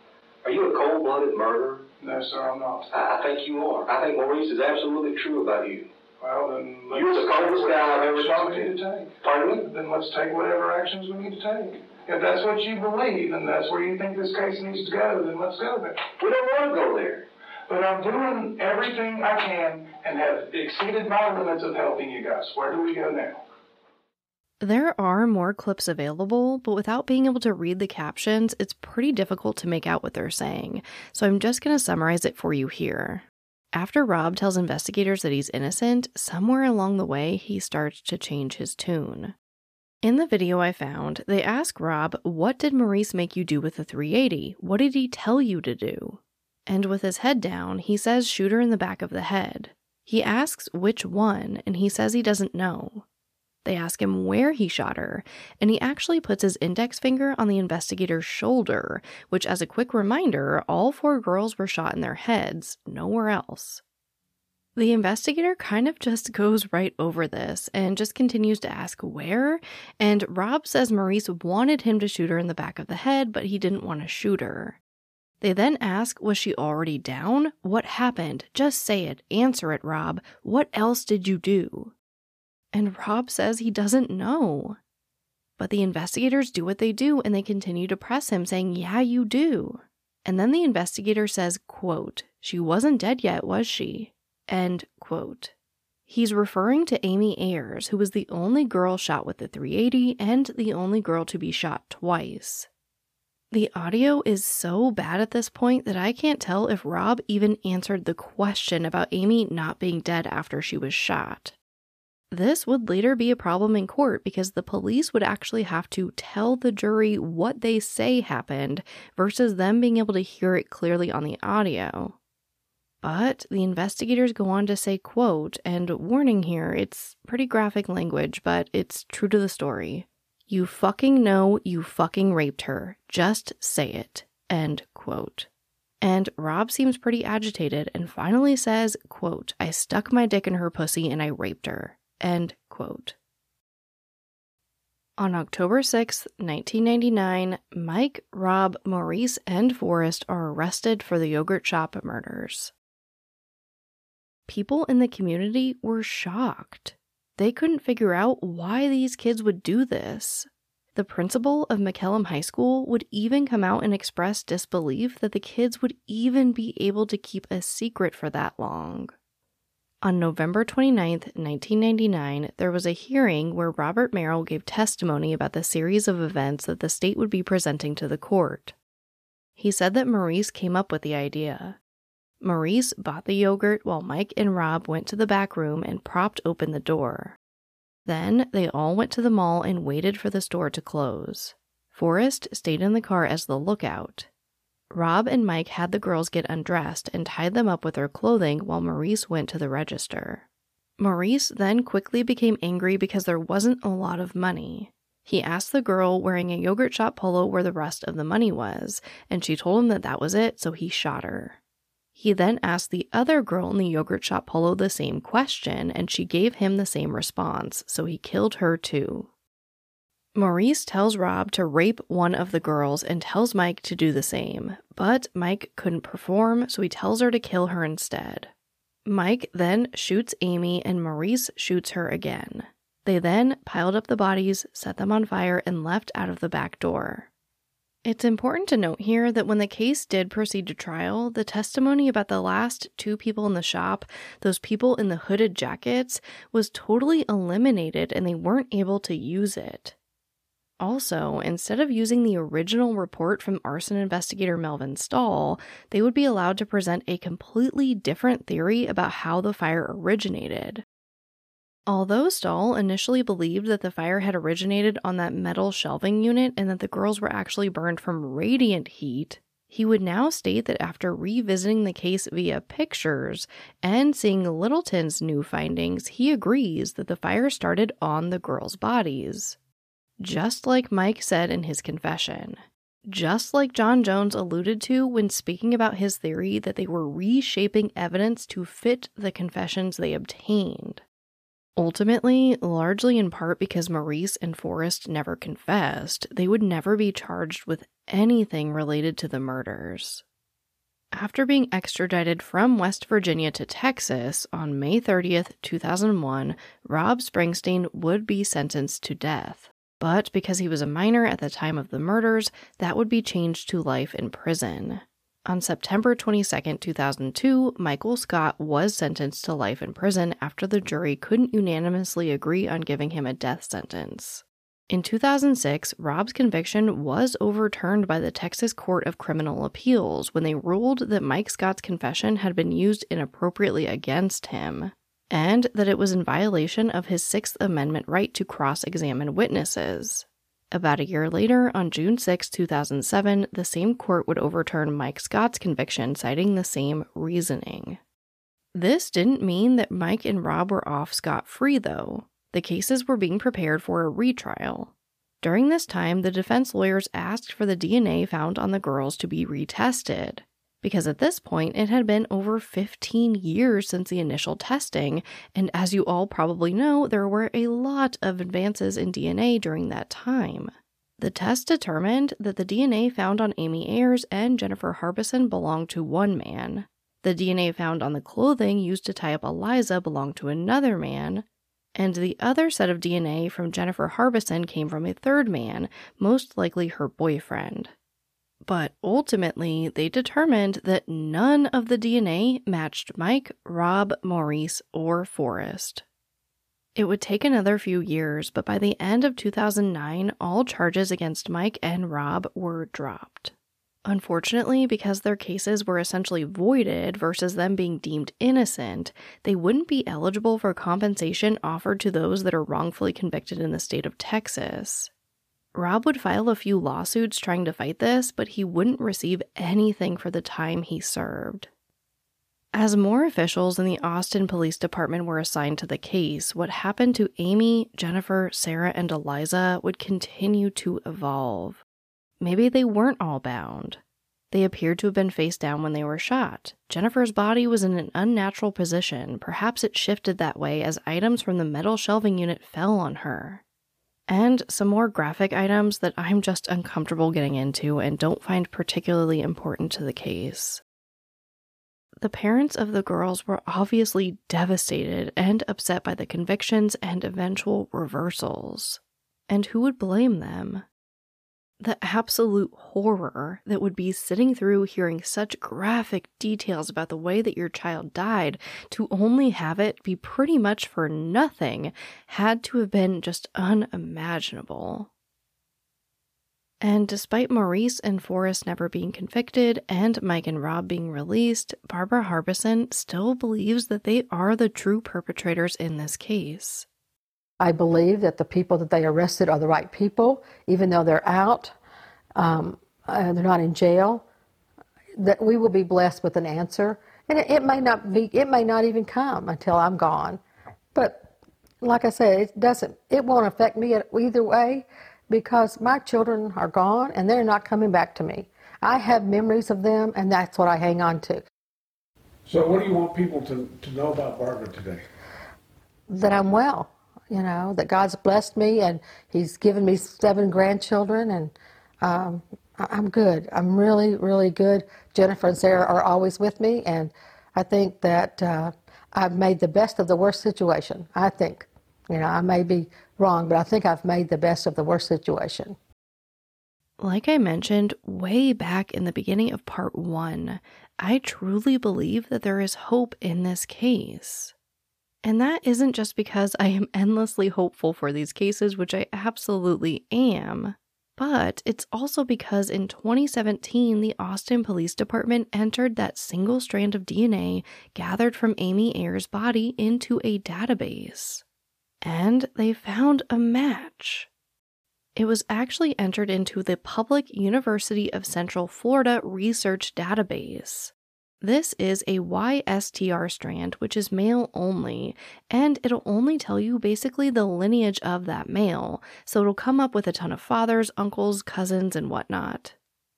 Are you a cold-blooded murderer? No, sir, I'm not. I, I think you are. I think Maurice is absolutely true about you. Well, then let's You're the coldest guy I've ever talked whatever actions we to. need to take. Pardon me? Then let's take whatever actions we need to take. If that's what you believe and that's where you think this case needs to go, then let's go there. We don't want to go there. But I'm doing everything I can and have exceeded my limits of helping you guys. Where do we go now? There are more clips available, but without being able to read the captions, it's pretty difficult to make out what they're saying. So I'm just going to summarize it for you here. After Rob tells investigators that he's innocent, somewhere along the way, he starts to change his tune. In the video I found, they ask Rob, What did Maurice make you do with the 380? What did he tell you to do? And with his head down, he says, Shoot her in the back of the head. He asks which one, and he says he doesn't know. They ask him where he shot her, and he actually puts his index finger on the investigator's shoulder, which, as a quick reminder, all four girls were shot in their heads, nowhere else. The investigator kind of just [LAUGHS] goes right over this and just continues to ask where. And Rob says Maurice wanted him to shoot her in the back of the head, but he didn't want to shoot her. They then ask, Was she already down? What happened? Just say it. Answer it, Rob. What else did you do? And Rob says he doesn't know. But the investigators do what they do and they continue to press him, saying, Yeah, you do. And then the investigator says, quote, She wasn't dead yet, was she? End quote. He's referring to Amy Ayers, who was the only girl shot with the 380 and the only girl to be shot twice. The audio is so bad at this point that I can't tell if Rob even answered the question about Amy not being dead after she was shot. This would later be a problem in court because the police would actually have to tell the jury what they say happened versus them being able to hear it clearly on the audio. But the investigators go on to say, quote, and warning here, it's pretty graphic language, but it's true to the story. You fucking know you fucking raped her. Just say it. End quote. And Rob seems pretty agitated and finally says, quote, I stuck my dick in her pussy and I raped her. End quote. On October 6, 1999, Mike, Rob, Maurice, and Forrest are arrested for the yogurt shop murders. People in the community were shocked. They couldn't figure out why these kids would do this. The principal of McCallum High School would even come out and express disbelief that the kids would even be able to keep a secret for that long. On November 29, 1999, there was a hearing where Robert Merrill gave testimony about the series of events that the state would be presenting to the court. He said that Maurice came up with the idea. Maurice bought the yogurt while Mike and Rob went to the back room and propped open the door. Then they all went to the mall and waited for the store to close. Forrest stayed in the car as the lookout. Rob and Mike had the girls get undressed and tied them up with their clothing while Maurice went to the register. Maurice then quickly became angry because there wasn't a lot of money. He asked the girl wearing a yogurt shop polo where the rest of the money was, and she told him that that was it, so he shot her. He then asked the other girl in the yogurt shop polo the same question, and she gave him the same response, so he killed her too. Maurice tells Rob to rape one of the girls and tells Mike to do the same, but Mike couldn't perform, so he tells her to kill her instead. Mike then shoots Amy and Maurice shoots her again. They then piled up the bodies, set them on fire, and left out of the back door. It's important to note here that when the case did proceed to trial, the testimony about the last two people in the shop, those people in the hooded jackets, was totally eliminated and they weren't able to use it. Also, instead of using the original report from arson investigator Melvin Stahl, they would be allowed to present a completely different theory about how the fire originated. Although Stahl initially believed that the fire had originated on that metal shelving unit and that the girls were actually burned from radiant heat, he would now state that after revisiting the case via pictures and seeing Littleton's new findings, he agrees that the fire started on the girls' bodies. Just like Mike said in his confession. Just like John Jones alluded to when speaking about his theory that they were reshaping evidence to fit the confessions they obtained. Ultimately, largely in part because Maurice and Forrest never confessed, they would never be charged with anything related to the murders. After being extradited from West Virginia to Texas on May 30th, 2001, Rob Springsteen would be sentenced to death. But because he was a minor at the time of the murders, that would be changed to life in prison. On September 22, 2002, Michael Scott was sentenced to life in prison after the jury couldn't unanimously agree on giving him a death sentence. In 2006, Rob's conviction was overturned by the Texas Court of Criminal Appeals when they ruled that Mike Scott's confession had been used inappropriately against him, and that it was in violation of his Sixth Amendment right to cross examine witnesses. About a year later, on June 6, 2007, the same court would overturn Mike Scott's conviction, citing the same reasoning. This didn't mean that Mike and Rob were off scot free, though. The cases were being prepared for a retrial. During this time, the defense lawyers asked for the DNA found on the girls to be retested, because at this point it had been over 15 years since the initial testing, and as you all probably know, there were a lot of advances in DNA during that time. The test determined that the DNA found on Amy Ayers and Jennifer Harbison belonged to one man. The DNA found on the clothing used to tie up Eliza belonged to another man, and the other set of DNA from Jennifer Harbison came from a third man, most likely her boyfriend. But ultimately, they determined that none of the DNA matched Mike, Rob, Maurice, or Forrest. It would take another few years, but by the end of 2009, all charges against Mike and Rob were dropped. Unfortunately, because their cases were essentially voided versus them being deemed innocent, they wouldn't be eligible for compensation offered to those that are wrongfully convicted in the state of Texas. Rob would file a few lawsuits trying to fight this, but he wouldn't receive anything for the time he served. As more officials in the Austin Police Department were assigned to the case, what happened to Amy, Jennifer, Sarah, and Eliza would continue to evolve. Maybe they weren't all bound. They appeared to have been face down when they were shot. Jennifer's body was in an unnatural position. Perhaps it shifted that way as items from the metal shelving unit fell on her. And some more graphic items that I'm just uncomfortable getting into and don't find particularly important to the case. The parents of the girls were obviously devastated and upset by the convictions and eventual reversals. And who would blame them? The absolute horror that would be sitting through hearing such graphic details about the way that your child died to only have it be pretty much for nothing had to have been just unimaginable. And despite Maurice and Forrest never being convicted and Mike and Rob being released, Barbara Harbison still believes that they are the true perpetrators in this case. I believe that the people that they arrested are the right people, even though they're out, um, uh, they're not in jail. That we will be blessed with an answer, and it, it, may not be, it may not even come until I'm gone. But like I said, it doesn't, it won't affect me either way, because my children are gone and they're not coming back to me. I have memories of them, and that's what I hang on to. So, what do you want people to, to know about Barbara today? That I'm well you know, that God's blessed me and He's given me seven grandchildren, and um, I'm good. I'm really, really good. Jennifer and Sarah are always with me, and I think that uh, I've made the best of the worst situation. I think. You know, I may be wrong, but I think I've made the best of the worst situation. Like I mentioned way back in the beginning of part one, I truly believe that there is hope in this case. And that isn't just because I am endlessly hopeful for these cases, which I absolutely am, but it's also because in 2017, the Austin Police Department entered that single strand of DNA gathered from Amy Ayers' body into a database. And they found a match. It was actually entered into the Public University of Central Florida Research Database. This is a YSTR strand, which is male only, and it'll only tell you basically the lineage of that male, so it'll come up with a ton of fathers, uncles, cousins, and whatnot.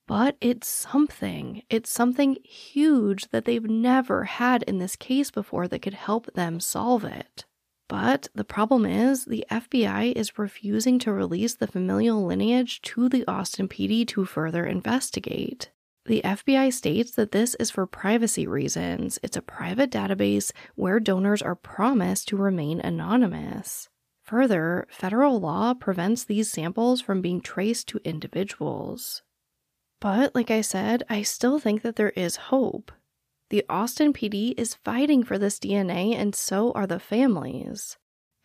But it's something. It's something huge that they've never had in this case before that could help them solve it. But the problem is, the FBI is refusing to release the familial lineage to the Austin PD to further investigate. The FBI states that this is for privacy reasons. It's a private database where donors are promised to remain anonymous. Further, federal law prevents these samples from being traced to individuals. But, like I said, I still think that there is hope. The Austin PD is fighting for this DNA, and so are the families.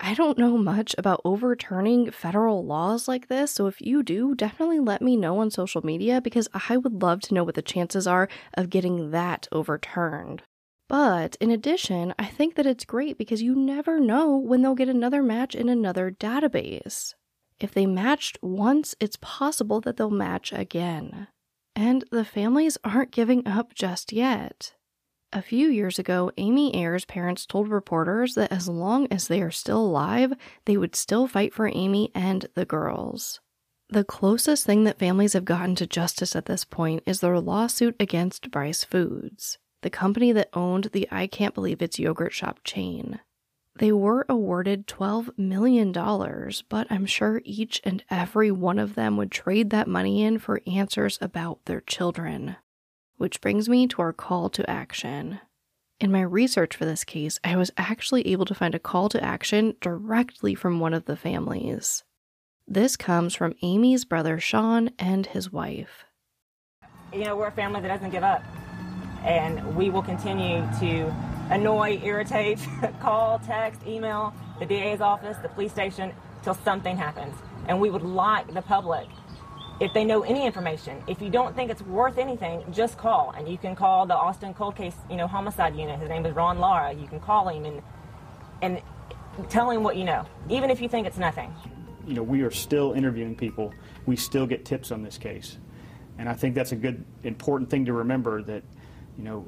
I don't know much about overturning federal laws like this, so if you do, definitely let me know on social media because I would love to know what the chances are of getting that overturned. But in addition, I think that it's great because you never know when they'll get another match in another database. If they matched once, it's possible that they'll match again. And the families aren't giving up just yet. A few years ago, Amy Ayer's parents told reporters that as long as they are still alive, they would still fight for Amy and the girls. The closest thing that families have gotten to justice at this point is their lawsuit against Brice Foods, the company that owned the I Can't Believe It's yogurt shop chain. They were awarded $12 million, but I'm sure each and every one of them would trade that money in for answers about their children. Which brings me to our call to action. In my research for this case, I was actually able to find a call to action directly from one of the families. This comes from Amy's brother Sean and his wife. You know, we're a family that doesn't give up, and we will continue to annoy, irritate, [LAUGHS] call, text, email the DA's office, the police station, till something happens. And we would like the public if they know any information. If you don't think it's worth anything, just call. And you can call the Austin cold case, you know, homicide unit. His name is Ron Lara. You can call him and and tell him what you know, even if you think it's nothing. You know, we are still interviewing people. We still get tips on this case. And I think that's a good, important thing to remember that, you know,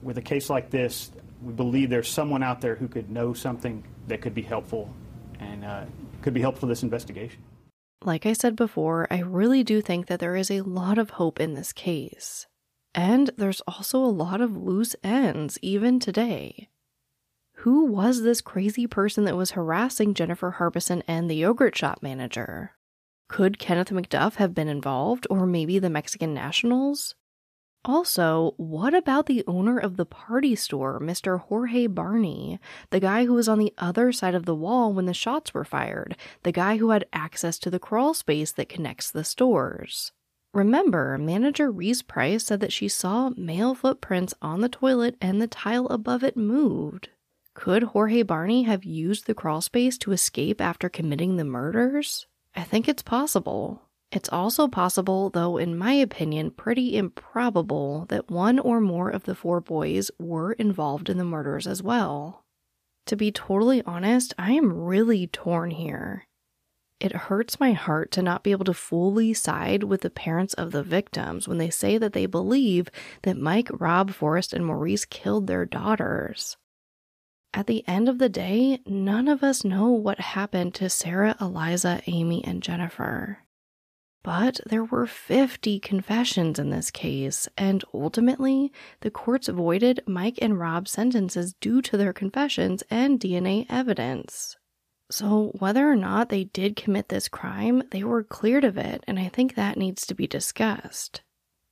with a case like this, we believe there's someone out there who could know something that could be helpful and uh, could be helpful to this investigation. Like I said before, I really do think that there is a lot of hope in this case. And there's also a lot of loose ends, even today. Who was this crazy person that was harassing Jennifer Harbison and the yogurt shop manager? Could Kenneth McDuff have been involved, or maybe the Mexican nationals? Also, what about the owner of the party store, Mr. Jorge Barney, the guy who was on the other side of the wall when the shots were fired, the guy who had access to the crawl space that connects the stores? Remember, manager Reese Price said that she saw male footprints on the toilet and the tile above it moved. Could Jorge Barney have used the crawl space to escape after committing the murders? I think it's possible. It's also possible, though in my opinion pretty improbable, that one or more of the four boys were involved in the murders as well. To be totally honest, I am really torn here. It hurts my heart to not be able to fully side with the parents of the victims when they say that they believe that Mike, Rob, Forrest, and Maurice killed their daughters. At the end of the day, none of us know what happened to Sarah, Eliza, Amy, and Jennifer. But there were 50 confessions in this case, and ultimately, the courts voided Mike and Rob's sentences due to their confessions and DNA evidence. So, whether or not they did commit this crime, they were cleared of it, and I think that needs to be discussed.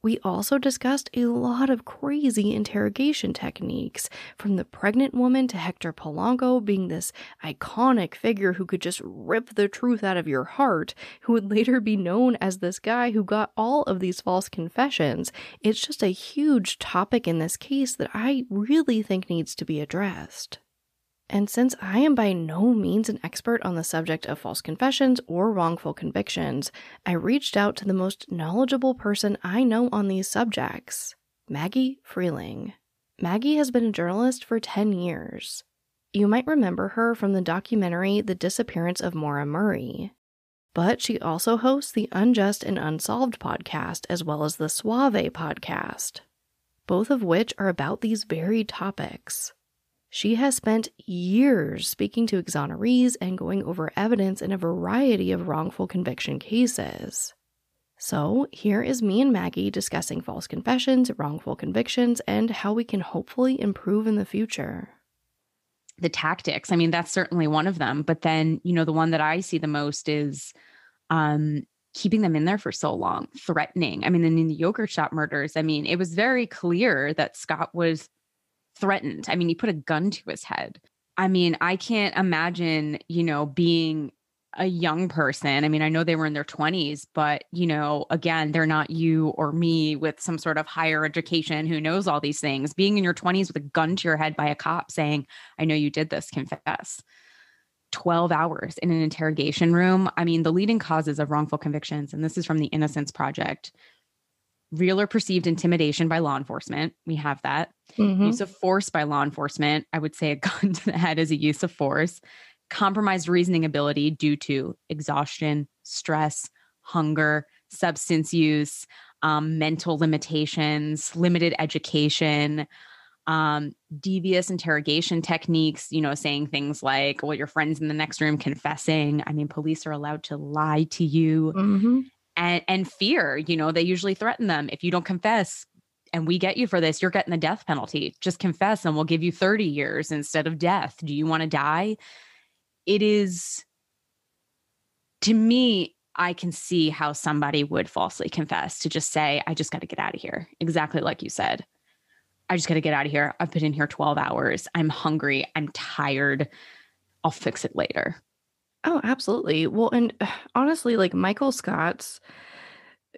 We also discussed a lot of crazy interrogation techniques, from the pregnant woman to Hector Polanco being this iconic figure who could just rip the truth out of your heart, who would later be known as this guy who got all of these false confessions. It's just a huge topic in this case that I really think needs to be addressed. And since I am by no means an expert on the subject of false confessions or wrongful convictions, I reached out to the most knowledgeable person I know on these subjects Maggie Freleng. Maggie has been a journalist for 10 years. You might remember her from the documentary The Disappearance of Maura Murray. But she also hosts the Unjust and Unsolved podcast as well as the Suave podcast, both of which are about these very topics. She has spent years speaking to exonerees and going over evidence in a variety of wrongful conviction cases. So, here is me and Maggie discussing false confessions, wrongful convictions, and how we can hopefully improve in the future. The tactics, I mean, that's certainly one of them. But then, you know, the one that I see the most is um, keeping them in there for so long, threatening. I mean, in the yogurt shop murders, I mean, it was very clear that Scott was threatened. I mean, he put a gun to his head. I mean, I can't imagine, you know, being a young person. I mean, I know they were in their 20s, but, you know, again, they're not you or me with some sort of higher education who knows all these things. Being in your 20s with a gun to your head by a cop saying, I know you did this, confess. 12 hours in an interrogation room. I mean, the leading causes of wrongful convictions, and this is from the Innocence Project real or perceived intimidation by law enforcement. We have that. Mm-hmm. Use of force by law enforcement. I would say a [LAUGHS] gun to the head is a use of force. Compromised reasoning ability due to exhaustion, stress, hunger, substance use, um, mental limitations, limited education, um, devious interrogation techniques, you know, saying things like, well, your friend's in the next room confessing. I mean, police are allowed to lie to you. Mm-hmm. And, and fear, you know, they usually threaten them. If you don't confess and we get you for this, you're getting the death penalty. Just confess and we'll give you 30 years instead of death. Do you want to die? It is, to me, I can see how somebody would falsely confess to just say, I just got to get out of here. Exactly like you said. I just got to get out of here. I've been in here 12 hours. I'm hungry. I'm tired. I'll fix it later. Oh, absolutely. Well, and [SIGHS] honestly, like Michael Scott's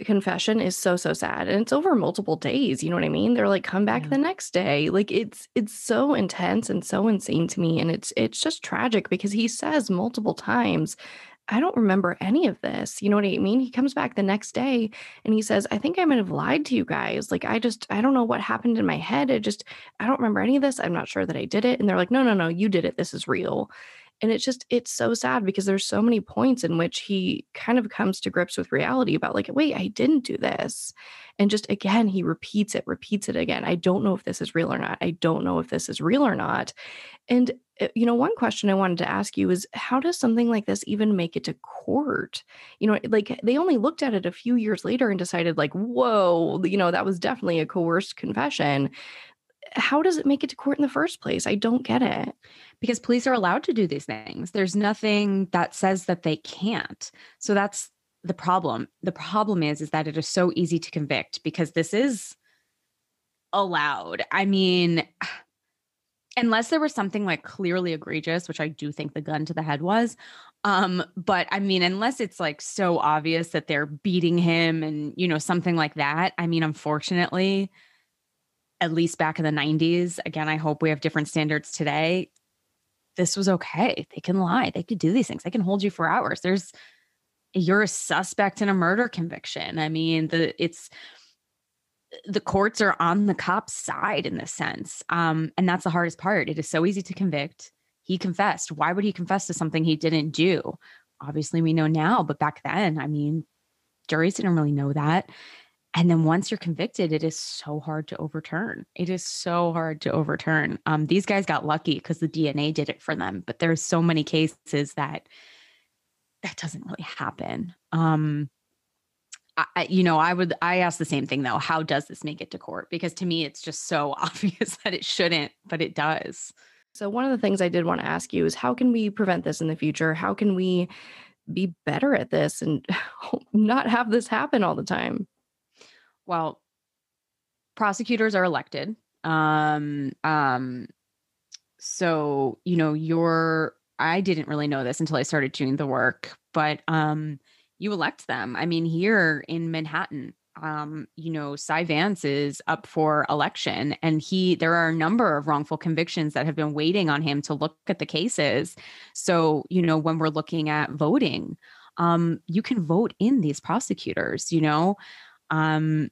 confession is so so sad and it's over multiple days you know what i mean they're like come back yeah. the next day like it's it's so intense and so insane to me and it's it's just tragic because he says multiple times I don't remember any of this. You know what I mean? He comes back the next day and he says, I think I might have lied to you guys. Like, I just, I don't know what happened in my head. I just, I don't remember any of this. I'm not sure that I did it. And they're like, no, no, no, you did it. This is real. And it's just, it's so sad because there's so many points in which he kind of comes to grips with reality about, like, wait, I didn't do this. And just again, he repeats it, repeats it again. I don't know if this is real or not. I don't know if this is real or not. And, eh, you know, one question I wanted to ask you is how does something like this even make it to court? You know, like they only looked at it a few years later and decided, like, whoa, you know, that was definitely a coerced confession how does it make it to court in the first place? I don't get it. Because police are allowed to do these things. There's nothing that says that they can't. So that's the problem. The problem is is that it is so easy to convict because this is allowed. I mean, [SIGHS] unless there was something like clearly egregious, which I do think the gun to the head was. Um, but I mean, unless it's like so obvious that they're beating him and you know, something like that. I mean, unfortunately, at least back in the 90s, again, I hope we have different standards today. This was okay. They can lie. They could do these things. They can hold you for hours. There's you're a suspect in a murder conviction. I mean, the it's the courts are on the cop's side in this sense. Um, and that's the hardest part. It is so easy to convict. He confessed. Why would he confess to something he didn't do? Obviously, we know now, but back then, I mean, juries didn't really know that. And then once you're convicted, it is so hard to overturn. It is so hard to overturn. Um, these guys got lucky because the DNA did it for them, but there's so many cases that that doesn't really happen. Um, I, you know, I would I ask the same thing though. How does this make it to court? Because to me, it's just so [LAUGHS] obvious that it shouldn't, but it does. So one of the things I did want to ask you is how can we prevent this in the future? How can we be better at this and [LAUGHS] not have this happen all the time? Well, prosecutors are elected. Um, um, so you know, you're. I didn't really know this until I started doing the work, but um, you elect them. I mean, here in Manhattan, um, you know, Cy Vance is up for election, and he there are a number of wrongful convictions that have been waiting on him to look at the cases. So, you know, when we're looking at voting, um, you can vote in these prosecutors. You know, um,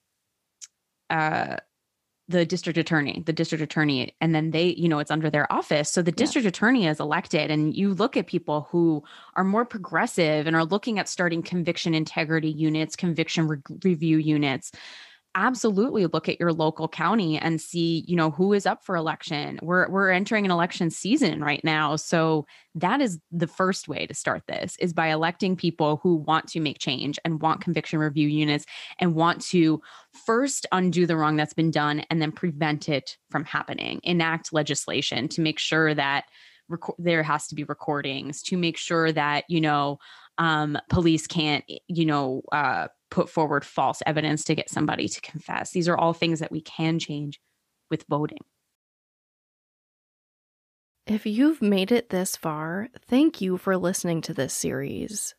uh, the district attorney, the district attorney, and then they, you know, it's under their office. So the district yeah. attorney is elected, and you look at people who are more progressive and are looking at starting conviction integrity units, conviction re- review units absolutely look at your local county and see, you know, who is up for election. We're we're entering an election season right now. So that is the first way to start this is by electing people who want to make change and want conviction review units and want to first undo the wrong that's been done and then prevent it from happening. Enact legislation to make sure that rec- there has to be recordings to make sure that, you know, um, police can't, you know, uh, put forward false evidence to get somebody to confess. These are all things that we can change with voting. If you've made it this far, thank you for listening to this series.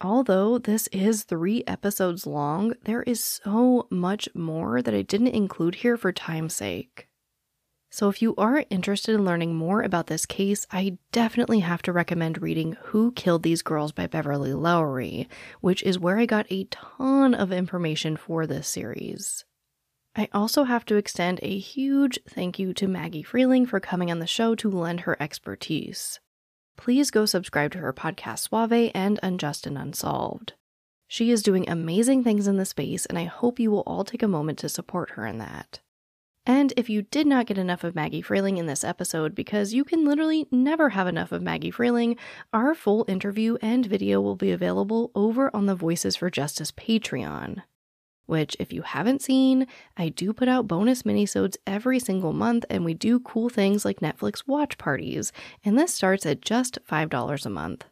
Although this is three episodes long, there is so much more that I didn't include here for time's sake. So, if you are interested in learning more about this case, I definitely have to recommend reading Who Killed These Girls by Beverly Lowry, which is where I got a ton of information for this series. I also have to extend a huge thank you to Maggie Freleng for coming on the show to lend her expertise. Please go subscribe to her podcast Suave and Unjust and Unsolved. She is doing amazing things in the space, and I hope you will all take a moment to support her in that. And if you did not get enough of Maggie Freleng in this episode, because you can literally never have enough of Maggie Freleng, our full interview and video will be available over on the Voices for Justice Patreon. Which, if you haven't seen, I do put out bonus minisodes every single month, and we do cool things like Netflix watch parties, and this starts at just $5 a month.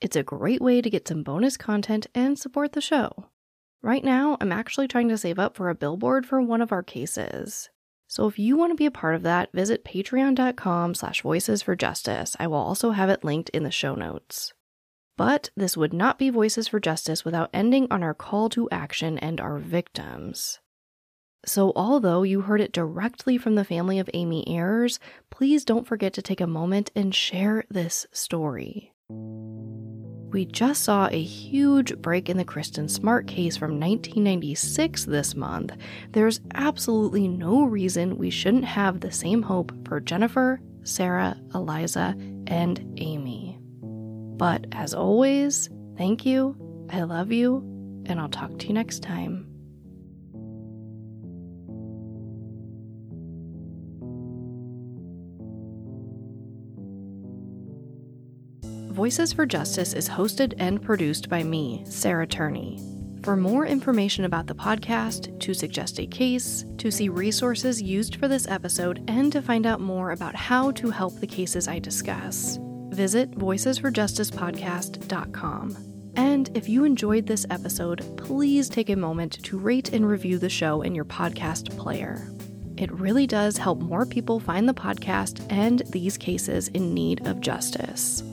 It's a great way to get some bonus content and support the show. Right now, I'm actually trying to save up for a billboard for one of our cases. So if you want to be a part of that, visit patreon.com slash voices for justice. I will also have it linked in the show notes. But this would not be Voices for Justice without ending on our call to action and our victims. So, although you heard it directly from the family of Amy Ayers, please don't forget to take a moment and share this story. We just saw a huge break in the Kristin Smart case from 1996 this month. There's absolutely no reason we shouldn't have the same hope for Jennifer, Sarah, Eliza, and Amy. But as always, thank you, I love you, and I'll talk to you next time. Voices for Justice is hosted and produced by me, Sarah Turney. For more information about the podcast, to suggest a case, to see resources used for this episode, and to find out more about how to help the cases I discuss, visit voicesforjusticepodcast.com. And if you enjoyed this episode, please take a moment to rate and review the show in your podcast player. It really does help more people find the podcast and these cases in need of justice.